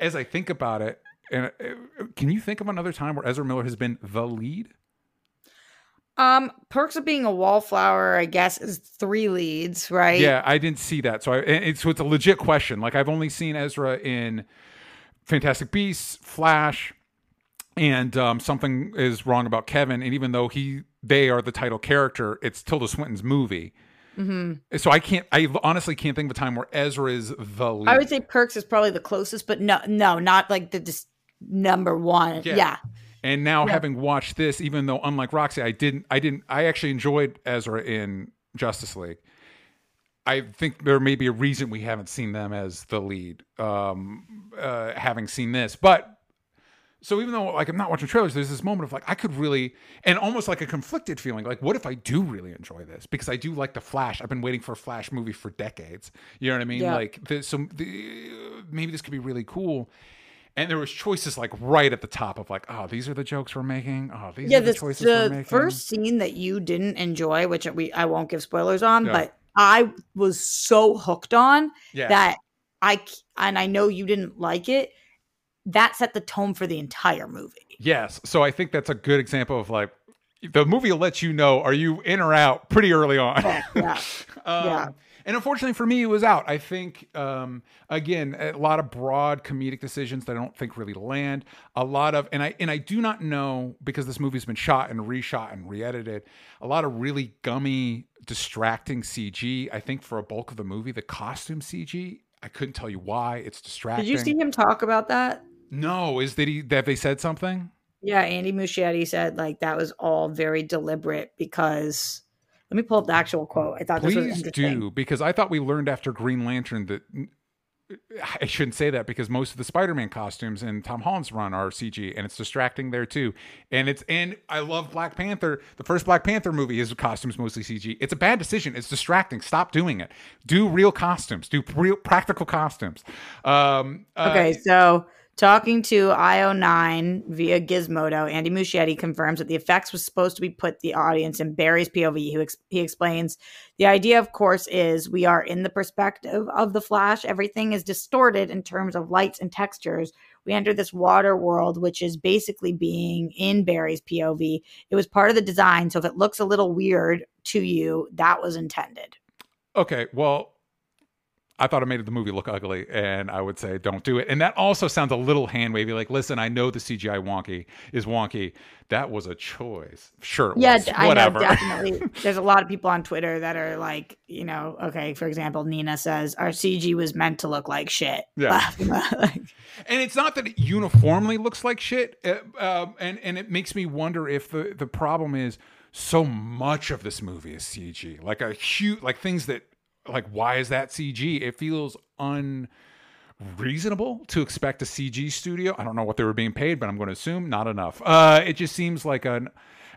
As I think about it, and uh, can you think of another time where Ezra Miller has been the lead? Um perks of being a wallflower, I guess, is three leads, right? Yeah, I didn't see that. So I, it's, so it's a legit question. Like I've only seen Ezra in Fantastic Beasts, Flash, and um, something is wrong about Kevin. And even though he they are the title character, it's Tilda Swinton's movie. Mm-hmm. So I can't. I honestly can't think of a time where Ezra is the lead. I would say Perks is probably the closest, but no, no, not like the just number one. Yeah. Yeah. And now Yeah. having watched this, even though unlike Roxy, I didn't, I didn't, I actually enjoyed Ezra in Justice League. I think there may be a reason we haven't seen them as the lead, um, uh, having seen this. But so even though like I'm not watching trailers, there's this moment of like I could really, and almost like a conflicted feeling. Like, what if I do really enjoy this? Because I do like the Flash. I've been waiting for a Flash movie for decades. You know what I mean? Yeah. Like, the, so the, maybe this could be really cool. And there was choices like right at the top of like, oh, these are the jokes we're making. Oh, these yeah, are the the, choices we're the making. first scene that you didn't enjoy, which we I won't give spoilers on, Yeah. but I was so hooked on yeah. that I and I know you didn't like it. That set the tone for the entire movie. Yes. So I think that's a good example of like the movie lets you know are you in or out pretty early on. Yeah, yeah. um, Yeah. And unfortunately for me, it was out. I think, um, again, a lot of broad comedic decisions that I don't think really land. A lot of, and I and I do not know because this movie's been shot and reshot and re-edited. A lot of really gummy, distracting CG. I think for a bulk of the movie, the costume CG. I couldn't tell you why. It's distracting. Did you see him talk about that? No, is that he? Have they said something? Yeah, Andy Muschietti said like that was all very deliberate because let me pull up the actual quote. I thought this was Please do because I thought we learned after Green Lantern that I shouldn't say that because most of the Spider-Man costumes in Tom Holland's run are CG and it's distracting there too. And it's and I love Black Panther. The first Black Panther movie is costumes mostly CG. It's a bad decision. It's distracting. Stop doing it. Do real costumes. Do real practical costumes. Um, uh, Okay, so talking to IO9 via Gizmodo, Andy Muschietti confirms that the effects was supposed to be put the audience in Barry's POV. Ex- he explains the idea, of course, is we are in the perspective of the Flash. Everything is distorted in terms of lights and textures. We enter this water world, which is basically being in Barry's POV. It was part of the design, so if it looks a little weird to you, that was intended. Okay, well, I thought it made the movie look ugly, and I would say don't do it. And that also sounds a little hand wavy. Like, listen, I know the CGI wonky is wonky. That was a choice. Sure, Yeah, was. I whatever. know definitely. There's a lot of people on Twitter that are like, you know, okay, for example, Nina says our CG was meant to look like shit. Yeah. And it's not that it uniformly looks like shit, uh, um, and and it makes me wonder if the the problem is so much of this movie is CG, like a huge, like things that, like why is that CG? It feels unreasonable to expect a CG studio. I don't know what they were being paid, but I'm going to assume not enough. Uh, it just seems like an.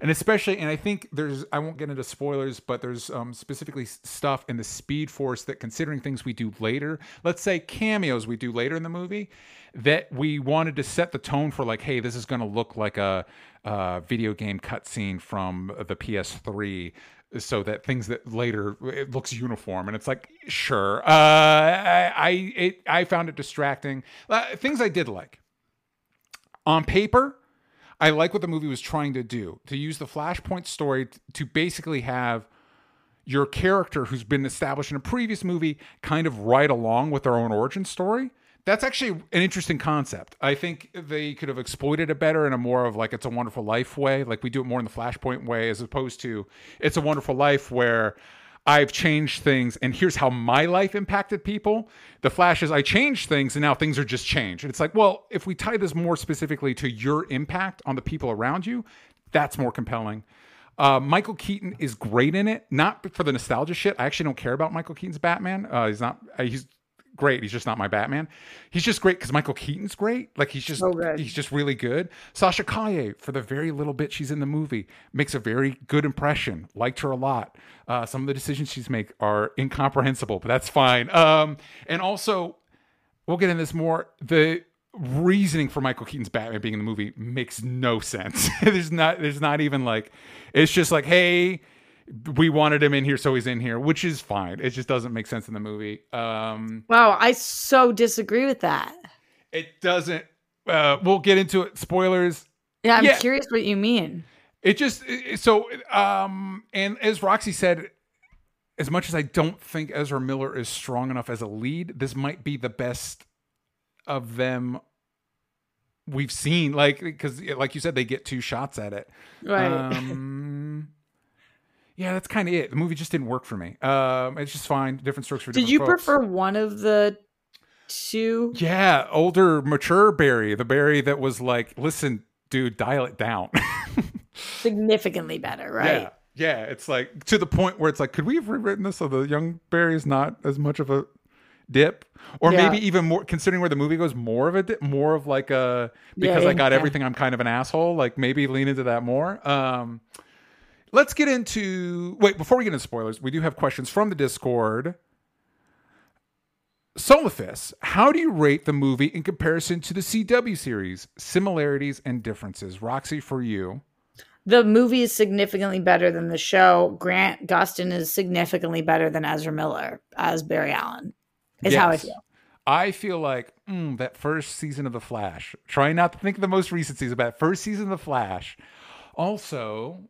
And especially, and I think there's, I won't get into spoilers, but there's um, specifically stuff in the Speed Force that, considering things we do later, let's say cameos we do later in the movie, that we wanted to set the tone for like, hey, this is going to look like a, uh video game cutscene from the PS3, so that things that later it looks uniform, and it's like, sure, uh, I I, it, I found it distracting. Uh, things I did like on paper. I like what the movie was trying to do to use the Flashpoint story to basically have your character who's been established in a previous movie kind of ride along with their own origin story. That's actually an interesting concept. I think they could have exploited it better in a more of like it's a wonderful life way. Like we do it more in the Flashpoint way as opposed to it's a wonderful life where I've changed things and here's how my life impacted people. The Flash is I changed things and now things are just changed. And it's like, well, if we tie this more specifically to your impact on the people around you, that's more compelling. Uh, Michael Keaton is great in it, not for the nostalgia shit. I actually don't care about Michael Keaton's Batman. Uh, he's not. Uh, he's great. He's just not my Batman. He's just great because Michael Keaton's great. Like he's just So he's just really good. Sasha Calle, for the very little bit she's in the movie, makes a very good impression. Liked her a lot. Uh, some of the decisions she's make are incomprehensible, but that's fine. Um, and also, we'll get into this more. The reasoning for Michael Keaton's Batman being in the movie makes no sense. there's not there's not even like it's just like, hey, we wanted him in here, so he's in here, which is fine. It just doesn't make sense in the movie. Um Wow, I so disagree with that. it doesn't uh we'll get into it. Spoilers. Yeah, I'm Yeah. curious what you mean. It just it- so um and as Roxy said as much as I don't think Ezra Miller is strong enough as a lead, this might be the best of them we've seen like because like you said they get two shots at it Right. um yeah that's kind of it the movie just didn't work for me um it's just fine different strokes for Did different Did you folks. prefer one of the two? yeah older mature barry the barry that was like listen dude dial it down Significantly better, right? Yeah, yeah. It's like to the point where it's like, could we have rewritten this so the young Barry is not as much of a dip, or Yeah. maybe even more, considering where the movie goes, more of a dip, more of like a Yeah, because I got yeah. everything, I'm kind of an asshole. Like maybe lean into that more. Um, let's get into wait before we get into spoilers. We do have questions from the Discord. Solifis, how do you rate the movie in comparison to the CW series? Similarities and differences. Roxy, for you. The movie is significantly better than the show. Grant Gustin is significantly better than Ezra Miller as Barry Allen. Is how I feel. I feel like mm, that first season of The Flash. trying not to think of the most recent season, but that first season of The Flash. Also,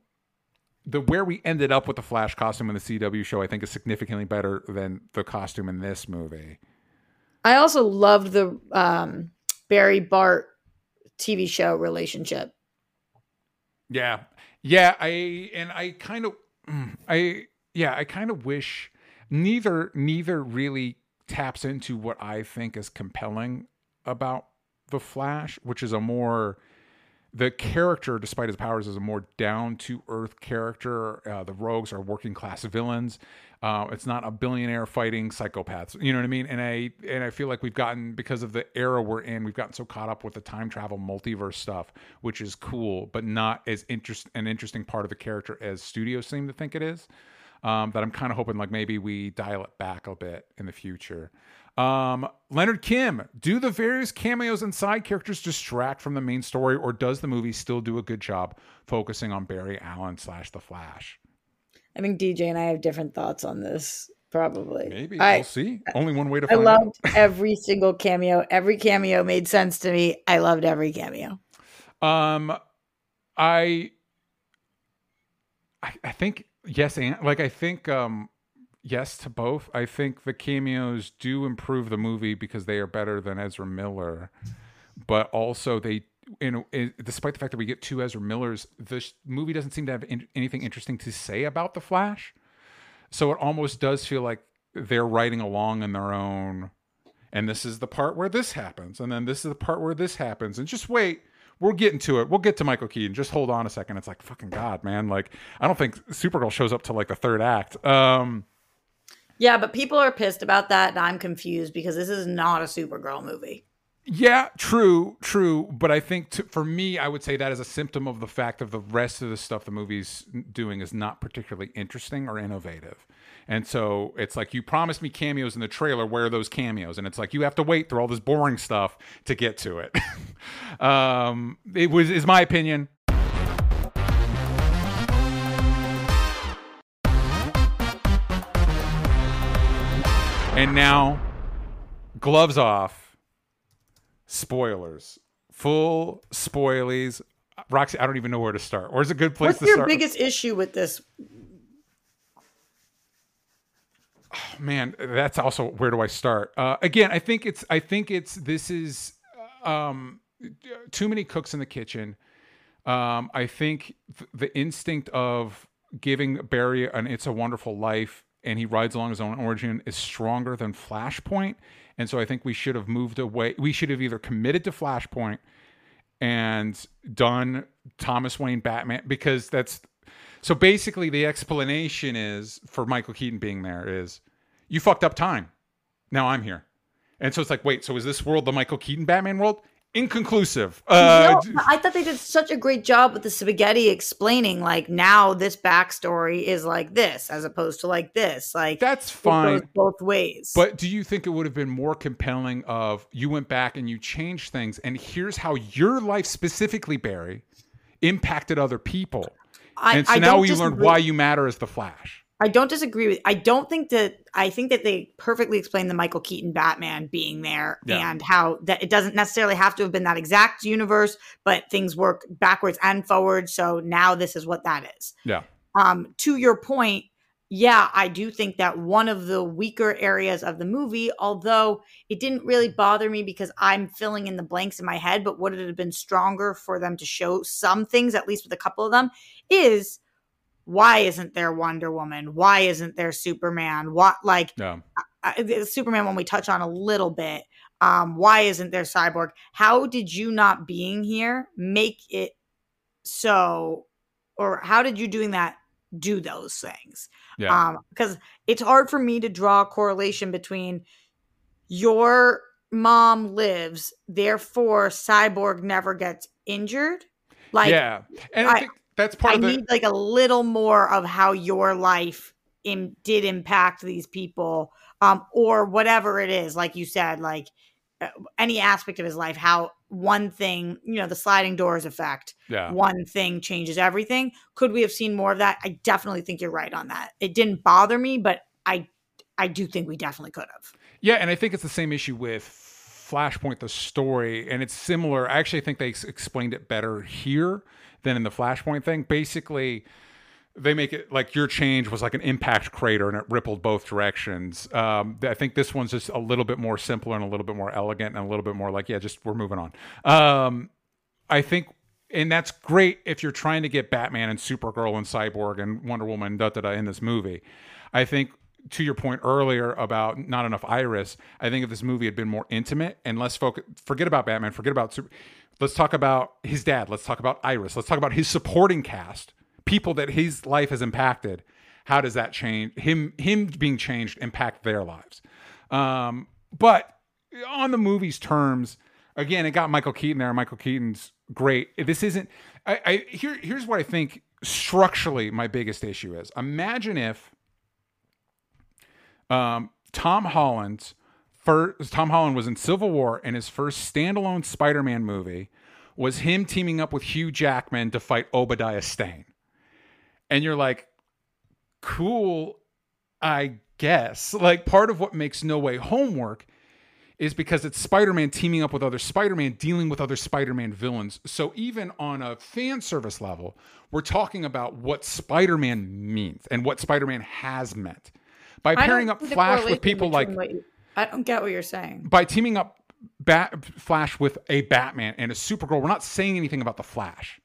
the where we ended up with the Flash costume in the CW show, I think, is significantly better than the costume in this movie. I also loved the um, Barry Bart TV show relationship. Yeah, yeah. I and I kind of, I yeah, I kind of wish neither neither really taps into what I think is compelling about the Flash, which is a more the character, despite his powers, is a more down to earth character. Uh, the rogues are working class villains. Uh, it's not a billionaire fighting psychopaths. You know what I mean? And I and I feel like we've gotten because of the era we're in, we've gotten so caught up with the time travel multiverse stuff, which is cool, but not as interest an interesting part of the character as studios seem to think it is. Um, that I'm kind of hoping like maybe we dial it back a bit in the future. Um, Leonard Kim, do the various cameos and side characters distract from the main story, or does the movie still do a good job focusing on Barry Allen slash the Flash? I think DJ and I have different thoughts on this. Probably. Maybe I, we'll see. Only one way to I find out. I loved every single cameo. Every cameo made sense to me. I loved every cameo. Um, I, I, I think yes, and like I think um, yes to both. I think the cameos do improve the movie because they are better than Ezra Miller, but also they. In, in, despite the fact that we get two Ezra Millers, the movie doesn't seem to have in, anything interesting to say about the Flash. So it almost does feel like they're writing along in their own. And this is the part where this happens, and then this is the part where this happens, and just wait. We're getting to it. We'll get to Michael Keaton. Just hold on a second. It's like fucking god, man. Like I don't think Supergirl shows up to like the third act. Um, Yeah, but people are pissed about that, and I'm confused because this is not a Supergirl movie. Yeah, true, true. But I think to, for me, I would say that is a symptom of the fact of the rest of the stuff the movie's doing is not particularly interesting or innovative. And so it's like you promised me cameos in the trailer. Where are those cameos? And it's like you have to wait through all this boring stuff to get to it. um, it was is my opinion. And now, gloves off. Spoilers, full spoilies. Roxy, I don't even know where to start. Where's a good place What's to start? What's your biggest issue with this? oh, man, that's also where do I start? Uh, again, I think it's I think it's this is um, too many cooks in the kitchen. Um, I think th- the instinct of giving Barry an "It's a Wonderful Life" and he rides along his own origin is stronger than Flashpoint, and so I think we should have moved away. We should have either committed to Flashpoint and done Thomas Wayne Batman because that's so basically the explanation is for Michael Keaton being there is you fucked up time. Now I'm here. And so it's like, wait, so is this world the Michael Keaton Batman world? Inconclusive. Uh, No, I thought they did such a great job with the spaghetti explaining like now this backstory is like this as opposed to like this. Like that's fine. both ways. But do you think it would have been more compelling of you went back and you changed things and here's how your life specifically, Barry, impacted other people? I, and so I now we learned why you matter as the Flash. I don't disagree with. I don't think that. I think that they perfectly explained the Michael Keaton Batman being there Yeah. and how that it doesn't necessarily have to have been that exact universe, but things work backwards and forwards. So now this is what that is. Yeah. Um, to your point, yeah, I do think that one of the weaker areas of the movie, although it didn't really bother me because I'm filling in the blanks in my head, but would it have been stronger for them to show some things, at least with a couple of them, is why isn't there Wonder Woman? Why isn't there Superman? What like uh, the Superman when we touch on a little bit. Um, why isn't there Cyborg? How did you not being here make it so, or how did you doing that do those things? Yeah. Um, because it's hard for me to draw a correlation between your mom lives, therefore Cyborg never gets injured. Like, yeah. And I, I- think that's part I of the need like a little more of how your life Im- did impact these people, um, or whatever it is. Like you said, like uh, any aspect of his life, how one thing, you know, the sliding doors effect, yeah. one thing changes everything. Could we have seen more of that? I definitely think you're right on that. It didn't bother me, but I, I do think we definitely could have. Yeah, and I think it's the same issue with Flashpoint, the story, and it's similar. I actually think they ex- explained it better here than in the Flashpoint thing. Basically, they make it like your change was like an impact crater and it rippled both directions. Um, I think this one's just a little bit more simpler and a little bit more elegant and a little bit more like, yeah, just we're moving on. Um, I think, and that's great if you're trying to get Batman and Supergirl and Cyborg and Wonder Woman da da da in this movie. I think to your point earlier about not enough Iris, I think if this movie had been more intimate and less focus, forget about Batman, forget about Super. Let's talk about his dad. Let's talk about Iris. Let's talk about his supporting cast, people that his life has impacted. How does that change him? Him being changed impact their lives. Um, but on the movie's terms, again, it got Michael Keaton there. Michael Keaton's great. This isn't. I, I here. Here's what I think structurally my biggest issue is. Imagine if um, Tom Holland's first Tom Holland was in Civil War and his first standalone Spider-Man movie was him teaming up with Hugh Jackman to fight Obadiah Stane. And you're like, cool, I guess. Like part of what makes No Way Home work is because it's Spider-Man teaming up with other Spider-Man dealing with other Spider-Man villains. So even on a fan service level, we're talking about what Spider-Man means and what Spider-Man has meant. By pairing up Flash with people like you- I don't get what you're saying. by teaming up Bat- Flash with a Batman and a Supergirl, we're not saying anything about the Flash.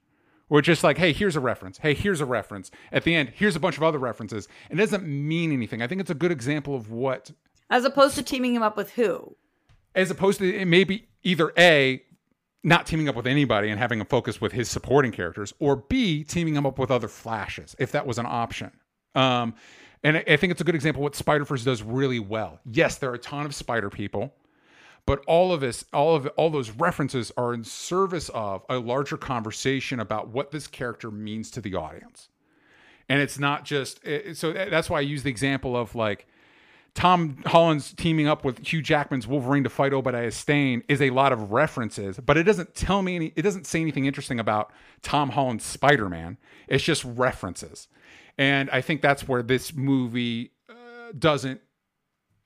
We're just like, hey, here's a reference. Hey, here's a reference. At the end, here's a bunch of other references. It doesn't mean anything. I think it's a good example of what, As opposed to teaming him up with who? as opposed to it maybe either A, not teaming up with anybody and having a focus with his supporting characters, or B, teaming him up with other Flashes, if that was an option. Um, and I, think it's a good example what Spider Verse does really well. Yes, there are a ton of Spider people, but all of this, all of all those references are in service of a larger conversation about what this character means to the audience. And it's not just so that's why I use the example of like Tom Holland's teaming up with Hugh Jackman's Wolverine to fight Obadiah Stane is a lot of references, but it doesn't tell me any, it doesn't say anything interesting about Tom Holland's Spider Man. It's just references. And I think that's where this movie uh, doesn't,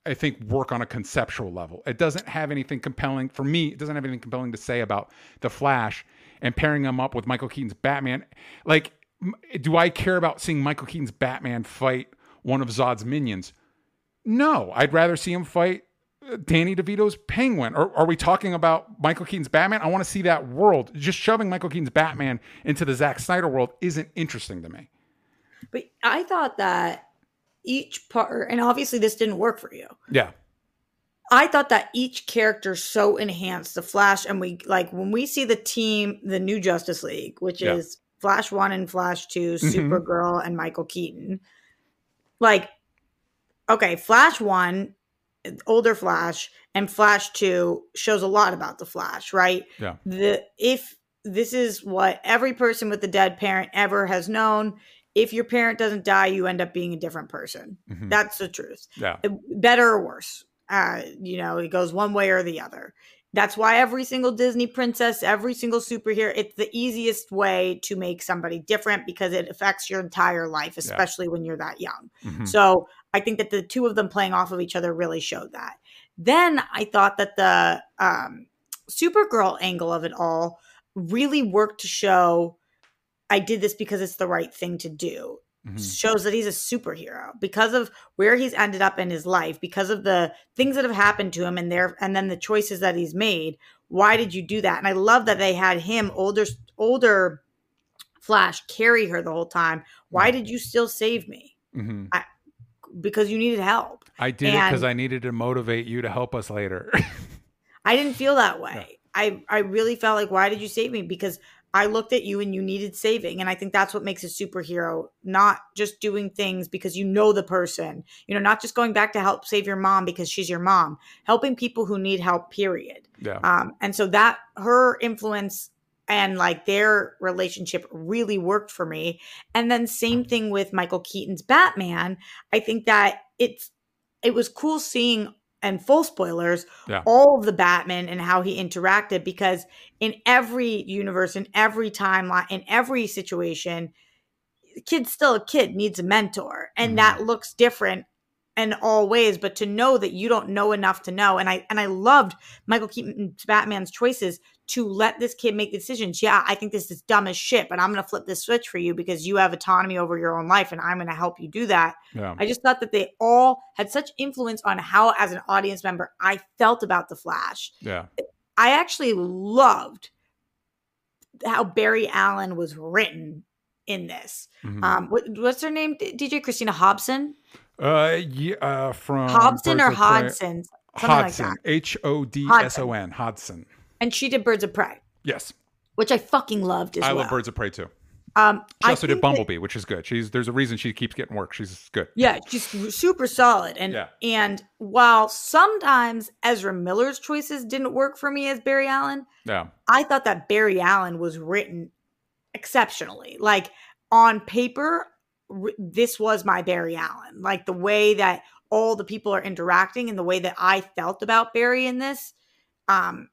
I think, work on a conceptual level. It doesn't have anything compelling, for me, it doesn't have anything compelling to say about The Flash and pairing them up with Michael Keaton's Batman. Like, do I care about seeing Michael Keaton's Batman fight one of Zod's minions? No, I'd rather see him fight uh, Danny DeVito's Penguin. Or are we talking about Michael Keaton's Batman? I want to see that world. Just shoving Michael Keaton's Batman into the Zack Snyder world isn't interesting to me. But I thought that each part, and obviously this didn't work for you. Yeah. I thought that each character so enhanced the Flash, and we like when we see the team, the new Justice League, which Yeah. is Flash One and Flash 2 Mhm. Supergirl and Michael Keaton. Like, okay, Flash One, older Flash, and Flash Two shows a lot about the Flash, right? Yeah. The if this is what every person with a dead parent ever has known. If your parent doesn't die, you end up being a different person. Mhm. That's the truth Yeah. better or worse. Uh, you know, it goes one way or the other. That's why every single Disney princess, every single superhero, it's the easiest way to make somebody different because it affects your entire life, especially when you're that young. Mhm. So I think that the two of them playing off of each other really showed that. Then I thought that the um, Supergirl angle of it all really worked to show I did this because it's the right thing to do. Mhm. shows that he's a superhero because of where he's ended up in his life because of the things that have happened to him and there and then the choices that he's made. Why did you do that? And i love that they had him older older flash carry her the whole time. Why did you still save me? Mhm. because you needed help. I did it because I needed to motivate you to help us later. i didn't feel that way. I i really felt like why did you save me? Because I looked at you and you needed saving. And I think that's what makes a superhero not just doing things because you know the person, you know, not just going back to help save your mom because she's your mom, helping people who need help, period. yeah. Um, and so that her influence and like their relationship really worked for me. And then same thing with Michael Keaton's Batman. I think that it's it was cool seeing and full spoilers Yeah. all of the Batman and how he interacted because in every universe, in every timeline, in every situation, kid's still a kid, needs a mentor. And Mhm. that looks different in all ways. But to know that you don't know enough to know, and I and I loved Michael Keaton's Batman's choices to let this kid make decisions. Yeah, I think this is dumb as shit, but I'm gonna flip this switch for you because you have autonomy over your own life and I'm gonna help you do that. Yeah. I just thought that they all had such influence on how, as an audience member, I felt about the Flash. Yeah. I actually loved how Barry Allen was written in this. Mhm. Um, what, what's her name? DJ Christina Hobson, Uh, yeah, uh, from Hobson Birds or Hodson, something like Hodson, that. H O D S O N, Hodson. And she did Birds of Prey, Yes, which I fucking loved as I well. love Birds of Prey too. Um, She I also did think that- Bumblebee, which is good. She's there's a reason she keeps getting work. She's good. Yeah, she's super solid. And Yeah. and while sometimes Ezra Miller's choices didn't work for me as Barry Allen, Yeah, I thought that Barry Allen was written exceptionally. Like on paper, this was my Barry Allen. Like the way that all the people are interacting and the way that I felt about Barry in this, um,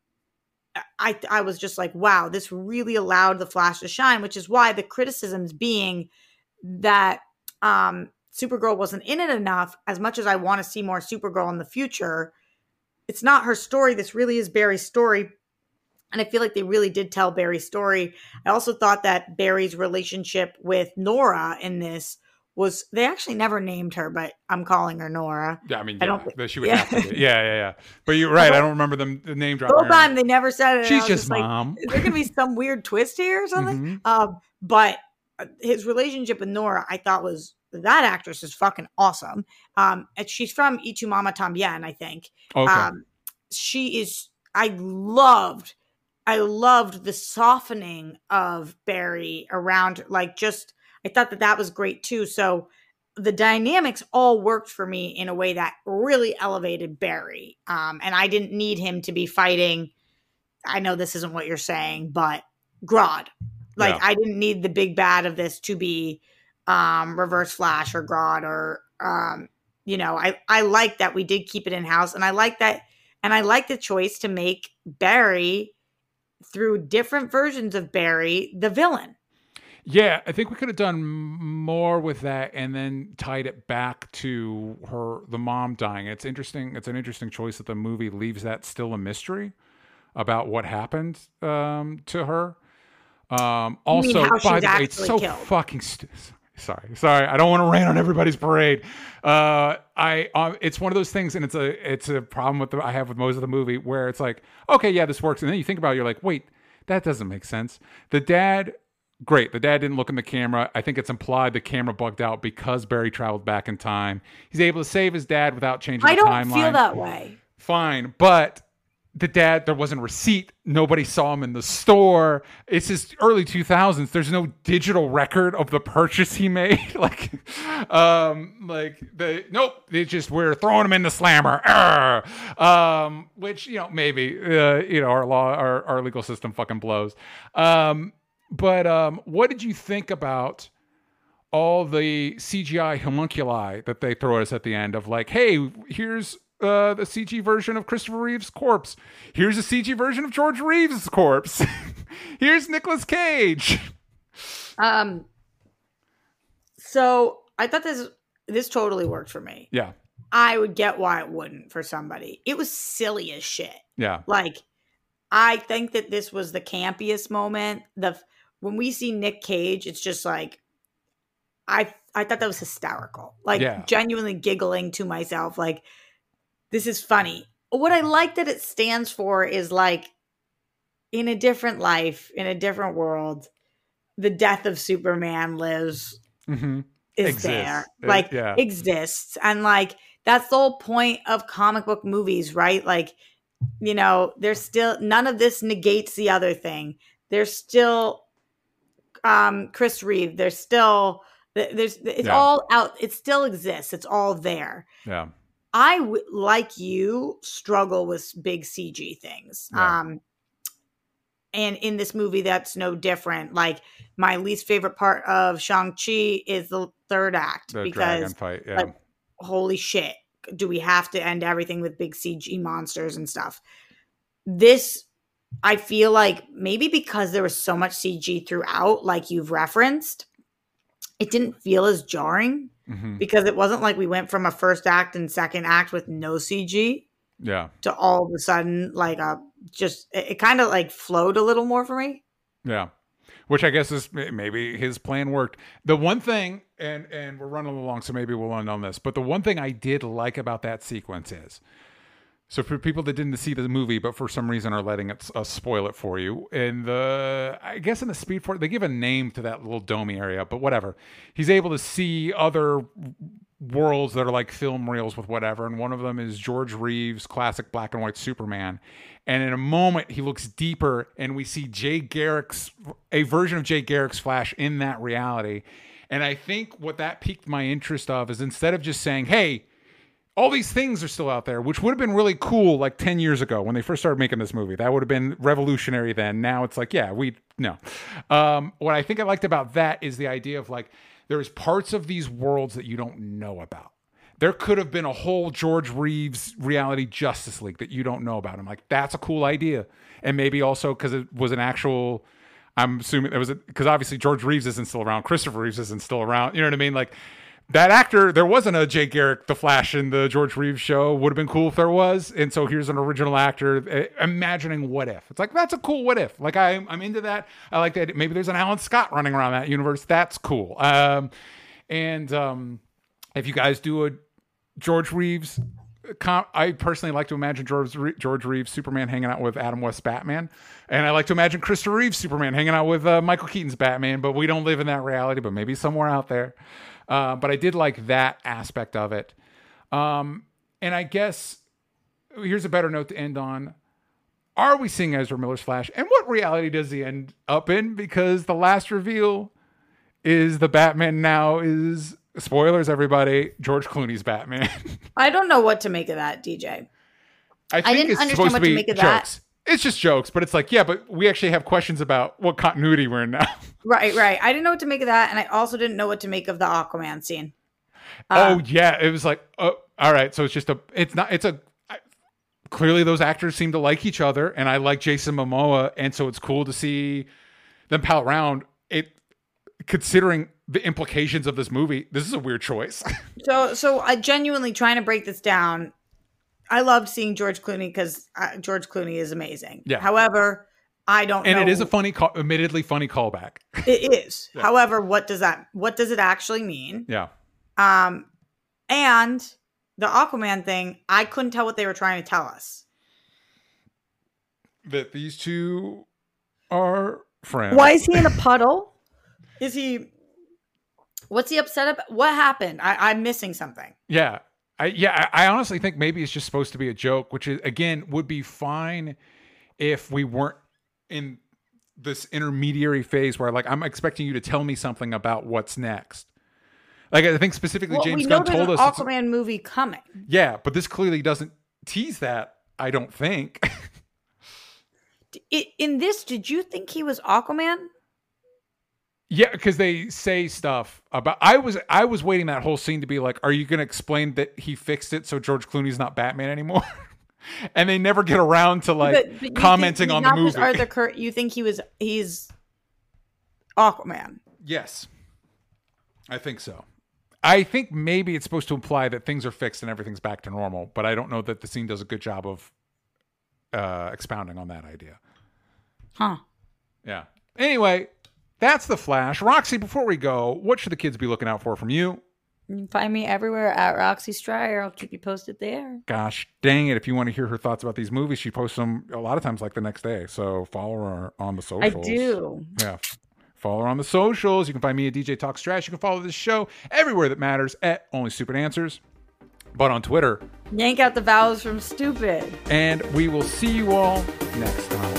I I was just like, wow, this really allowed the Flash to shine, which is why the criticisms being that um Supergirl wasn't in it enough. As much as I want to see more Supergirl in the future, it's not her story. This really is Barry's story. And I feel like they really did tell Barry's story. I also thought that Barry's relationship with Nora in this was they actually never named her, but I'm calling her Nora. yeah. I mean, I yeah, don't- that she would yeah. have to. Be. Yeah, yeah, yeah. But you're right. I don't remember them the name The dropping. whole time they never said it. She's just like, mom. is there gonna be some weird twist here or something? Mhm. Um, but uh, his relationship with Nora, I thought was that actress is fucking awesome. Um, and she's from Y Tu Mama Tambien, I think. Okay. Um, she is. I loved. I loved the softening of Barry around, like just. I thought that that was great too. So the dynamics all worked for me in a way that really elevated Barry. Um, and I didn't need him to be fighting. I know this isn't what you're saying, but Grodd. Like Yeah. I didn't need the big bad of this to be um Reverse Flash or Grodd or um you know, I I like that we did keep it in house and I like that and I like the choice to make Barry through different versions of Barry the villain. Yeah, I think we could have done more with that and then tied it back to her the mom dying. It's interesting. It's an interesting choice that the movie leaves that still a mystery about what happened um, to her. Um, also, by the way, it's so killed. fucking sorry, sorry. I don't want to rain on everybody's parade. Uh, I um, it's one of those things, and it's a it's a problem with the, I have with most of the movie where it's like, okay, yeah, this works, and then you think about it, you're like, wait, that doesn't make sense. The dad. Great. The dad didn't look in the camera. I think it's implied the camera bugged out because Barry traveled back in time. He's able to save his dad without changing I the don't timeline feel that way. fine. But the dad, there wasn't a receipt. Nobody saw him in the store. It's his early 2000s. There's no digital record of the purchase he made. like, um, like the nope. They just we're throwing him in the slammer. Arr! Um, which you know maybe uh, you know our law, our our legal system fucking blows. Um, but um, what did you think about? all the CGI homunculi that they throw at us at the end of like, hey, here's uh, the CG version of Christopher Reeve's corpse. Here's a CG version of George Reeves' corpse. here's Nicolas Cage. Um, so I thought this this totally worked for me. Yeah, I would get why it wouldn't for somebody. It was silly as shit. yeah, Like, I think that this was the campiest moment. The when we see Nick Cage, it's just like, I I thought that was hysterical. Like Yeah. genuinely giggling to myself. Like, this is funny. What I like that it stands for is like, in a different life, in a different world, the death of Superman lives hmm is Exists. there It- like yeah. exists and like that's the whole point of comic book movies right like you know there's still none of this negates the other thing there's still um chris reeve there's still there's it's Yeah. all out it still exists it's all there yeah, I w- like you struggle with big CG things. Yeah. Um and in this movie that's no different. Like my least favorite part of Shang-Chi is the third act the dragon because fight. Yeah, like, holy shit, do we have to end everything with big CG monsters and stuff? This I feel like maybe because there was so much CG throughout like you've referenced, it didn't feel as jarring hmm because it wasn't like we went from a first act and second act with no CG yeah, to all of a sudden like a just it, it kind of like flowed a little more for me. yeah. Which I guess is maybe his plan worked. The one thing, and and we're running along, so maybe we'll end on this. But the one thing I did like about that sequence is, so for people that didn't see the movie, but for some reason are letting it uh, spoil it for you, in the I guess in the Speed Force they give a name to that little domey area, but whatever. He's able to see other worlds that are like film reels with whatever, and one of them is George Reeves' classic black and white Superman. And in a moment, he looks deeper, and we see Jay Garrick's a version of Jay Garrick's Flash in that reality. And I think what that piqued my interest of is instead of just saying, "Hey, all these things are still out there," which would have been really cool like ten years ago when they first started making this movie. That would have been revolutionary then. Now it's like, yeah, we no. Um, what I think I liked about that is the idea of like there's parts of these worlds that you don't know about. There could have been a whole George Reeves reality Justice League that you don't know about. I'm like, that's a cool idea, and maybe also because it was an actual. I'm assuming it was because obviously George Reeves isn't still around, Christopher Reeves isn't still around. You know what I mean? Like that actor, there wasn't a Jay Garrick, the Flash in the George Reeves show. Would have been cool if there was. And so here's an original actor eh, imagining what if. It's like that's a cool what if. Like I'm, I'm into that. I like that. Maybe there's an Alan Scott running around that universe. That's cool. Um, and um, if you guys do a George Reeves. Com- I personally like to imagine George, George Reeves Superman hanging out with Adam West Batman, and I like to imagine Christopher Reeves Superman hanging out with uh, Michael Keaton's Batman. But we don't live in that reality, but maybe somewhere out there. Uh, but I did like that aspect of it, um, and I guess here's a better note to end on. Are we seeing Ezra Miller's Flash, and what reality does he end up in? Because the last reveal is the Batman now is spoilers everybody George Clooney's Batman. I don't know what to make of that, DJ. I think didn't it's understand supposed what to to make of that. It's just jokes, but it's like, yeah, but we actually have questions about what continuity we're in now. Right, right. I didn't know what to make of that, and I also didn't know what to make of the Aquaman scene. oh um, yeah, it was like, oh, all right. So it's just a, it's not, it's a. I, clearly, those actors seem to like each other, and I like Jason Momoa, and so it's cool to see them pal around. It, considering the implications of this movie, this is a weird choice. So, so I genuinely trying to break this down. I loved seeing George Clooney because uh, George Clooney is amazing. Yeah. However, I don't and know. it is a funny, call, admittedly funny callback. It is. However, what does that what does it actually mean? yeah. Um and the Aquaman thing, I couldn't tell what they were trying to tell us. That these two are friends. Why is he in a puddle? Is he What's he upset about? What happened? I, I'm missing something. Yeah. I yeah, I, I honestly think maybe it's just supposed to be a joke, which is again would be fine if we weren't in this intermediary phase where like I'm expecting you to tell me something about what's next. Like I think specifically Well, James Gunn told an us Aquaman movie coming. Yeah, but this clearly doesn't tease that, I don't think. In this, did you think he was Aquaman? Yeah, because they say stuff about I was I was waiting that whole scene to be like, are you gonna explain that he fixed it so George Clooney's not Batman anymore? and they never get around to like But- but commenting on the movie. Arthur Cur- you think he was he's Aquaman? Yes. I think so. I think maybe it's supposed to imply that things are fixed and everything's back to normal, but I don't know that the scene does a good job of uh, expounding on that idea. Huh? Yeah. Anyway, that's the Flash. Roxy, before we go, what should the kids be looking out for from you? You can find me everywhere at Roxy Striar. I'll keep you posted there. Gosh dang it. If you want to hear her thoughts about these movies, she posts them a lot of times like the next day. So follow her on the socials. I do. Yeah. Follow her on the socials. You can find me at DJ Talk Trash. You can follow this show everywhere that matters at Only Stupid Answers, but on Twitter. Yank out the vowels from stupid. And we will see you all next time.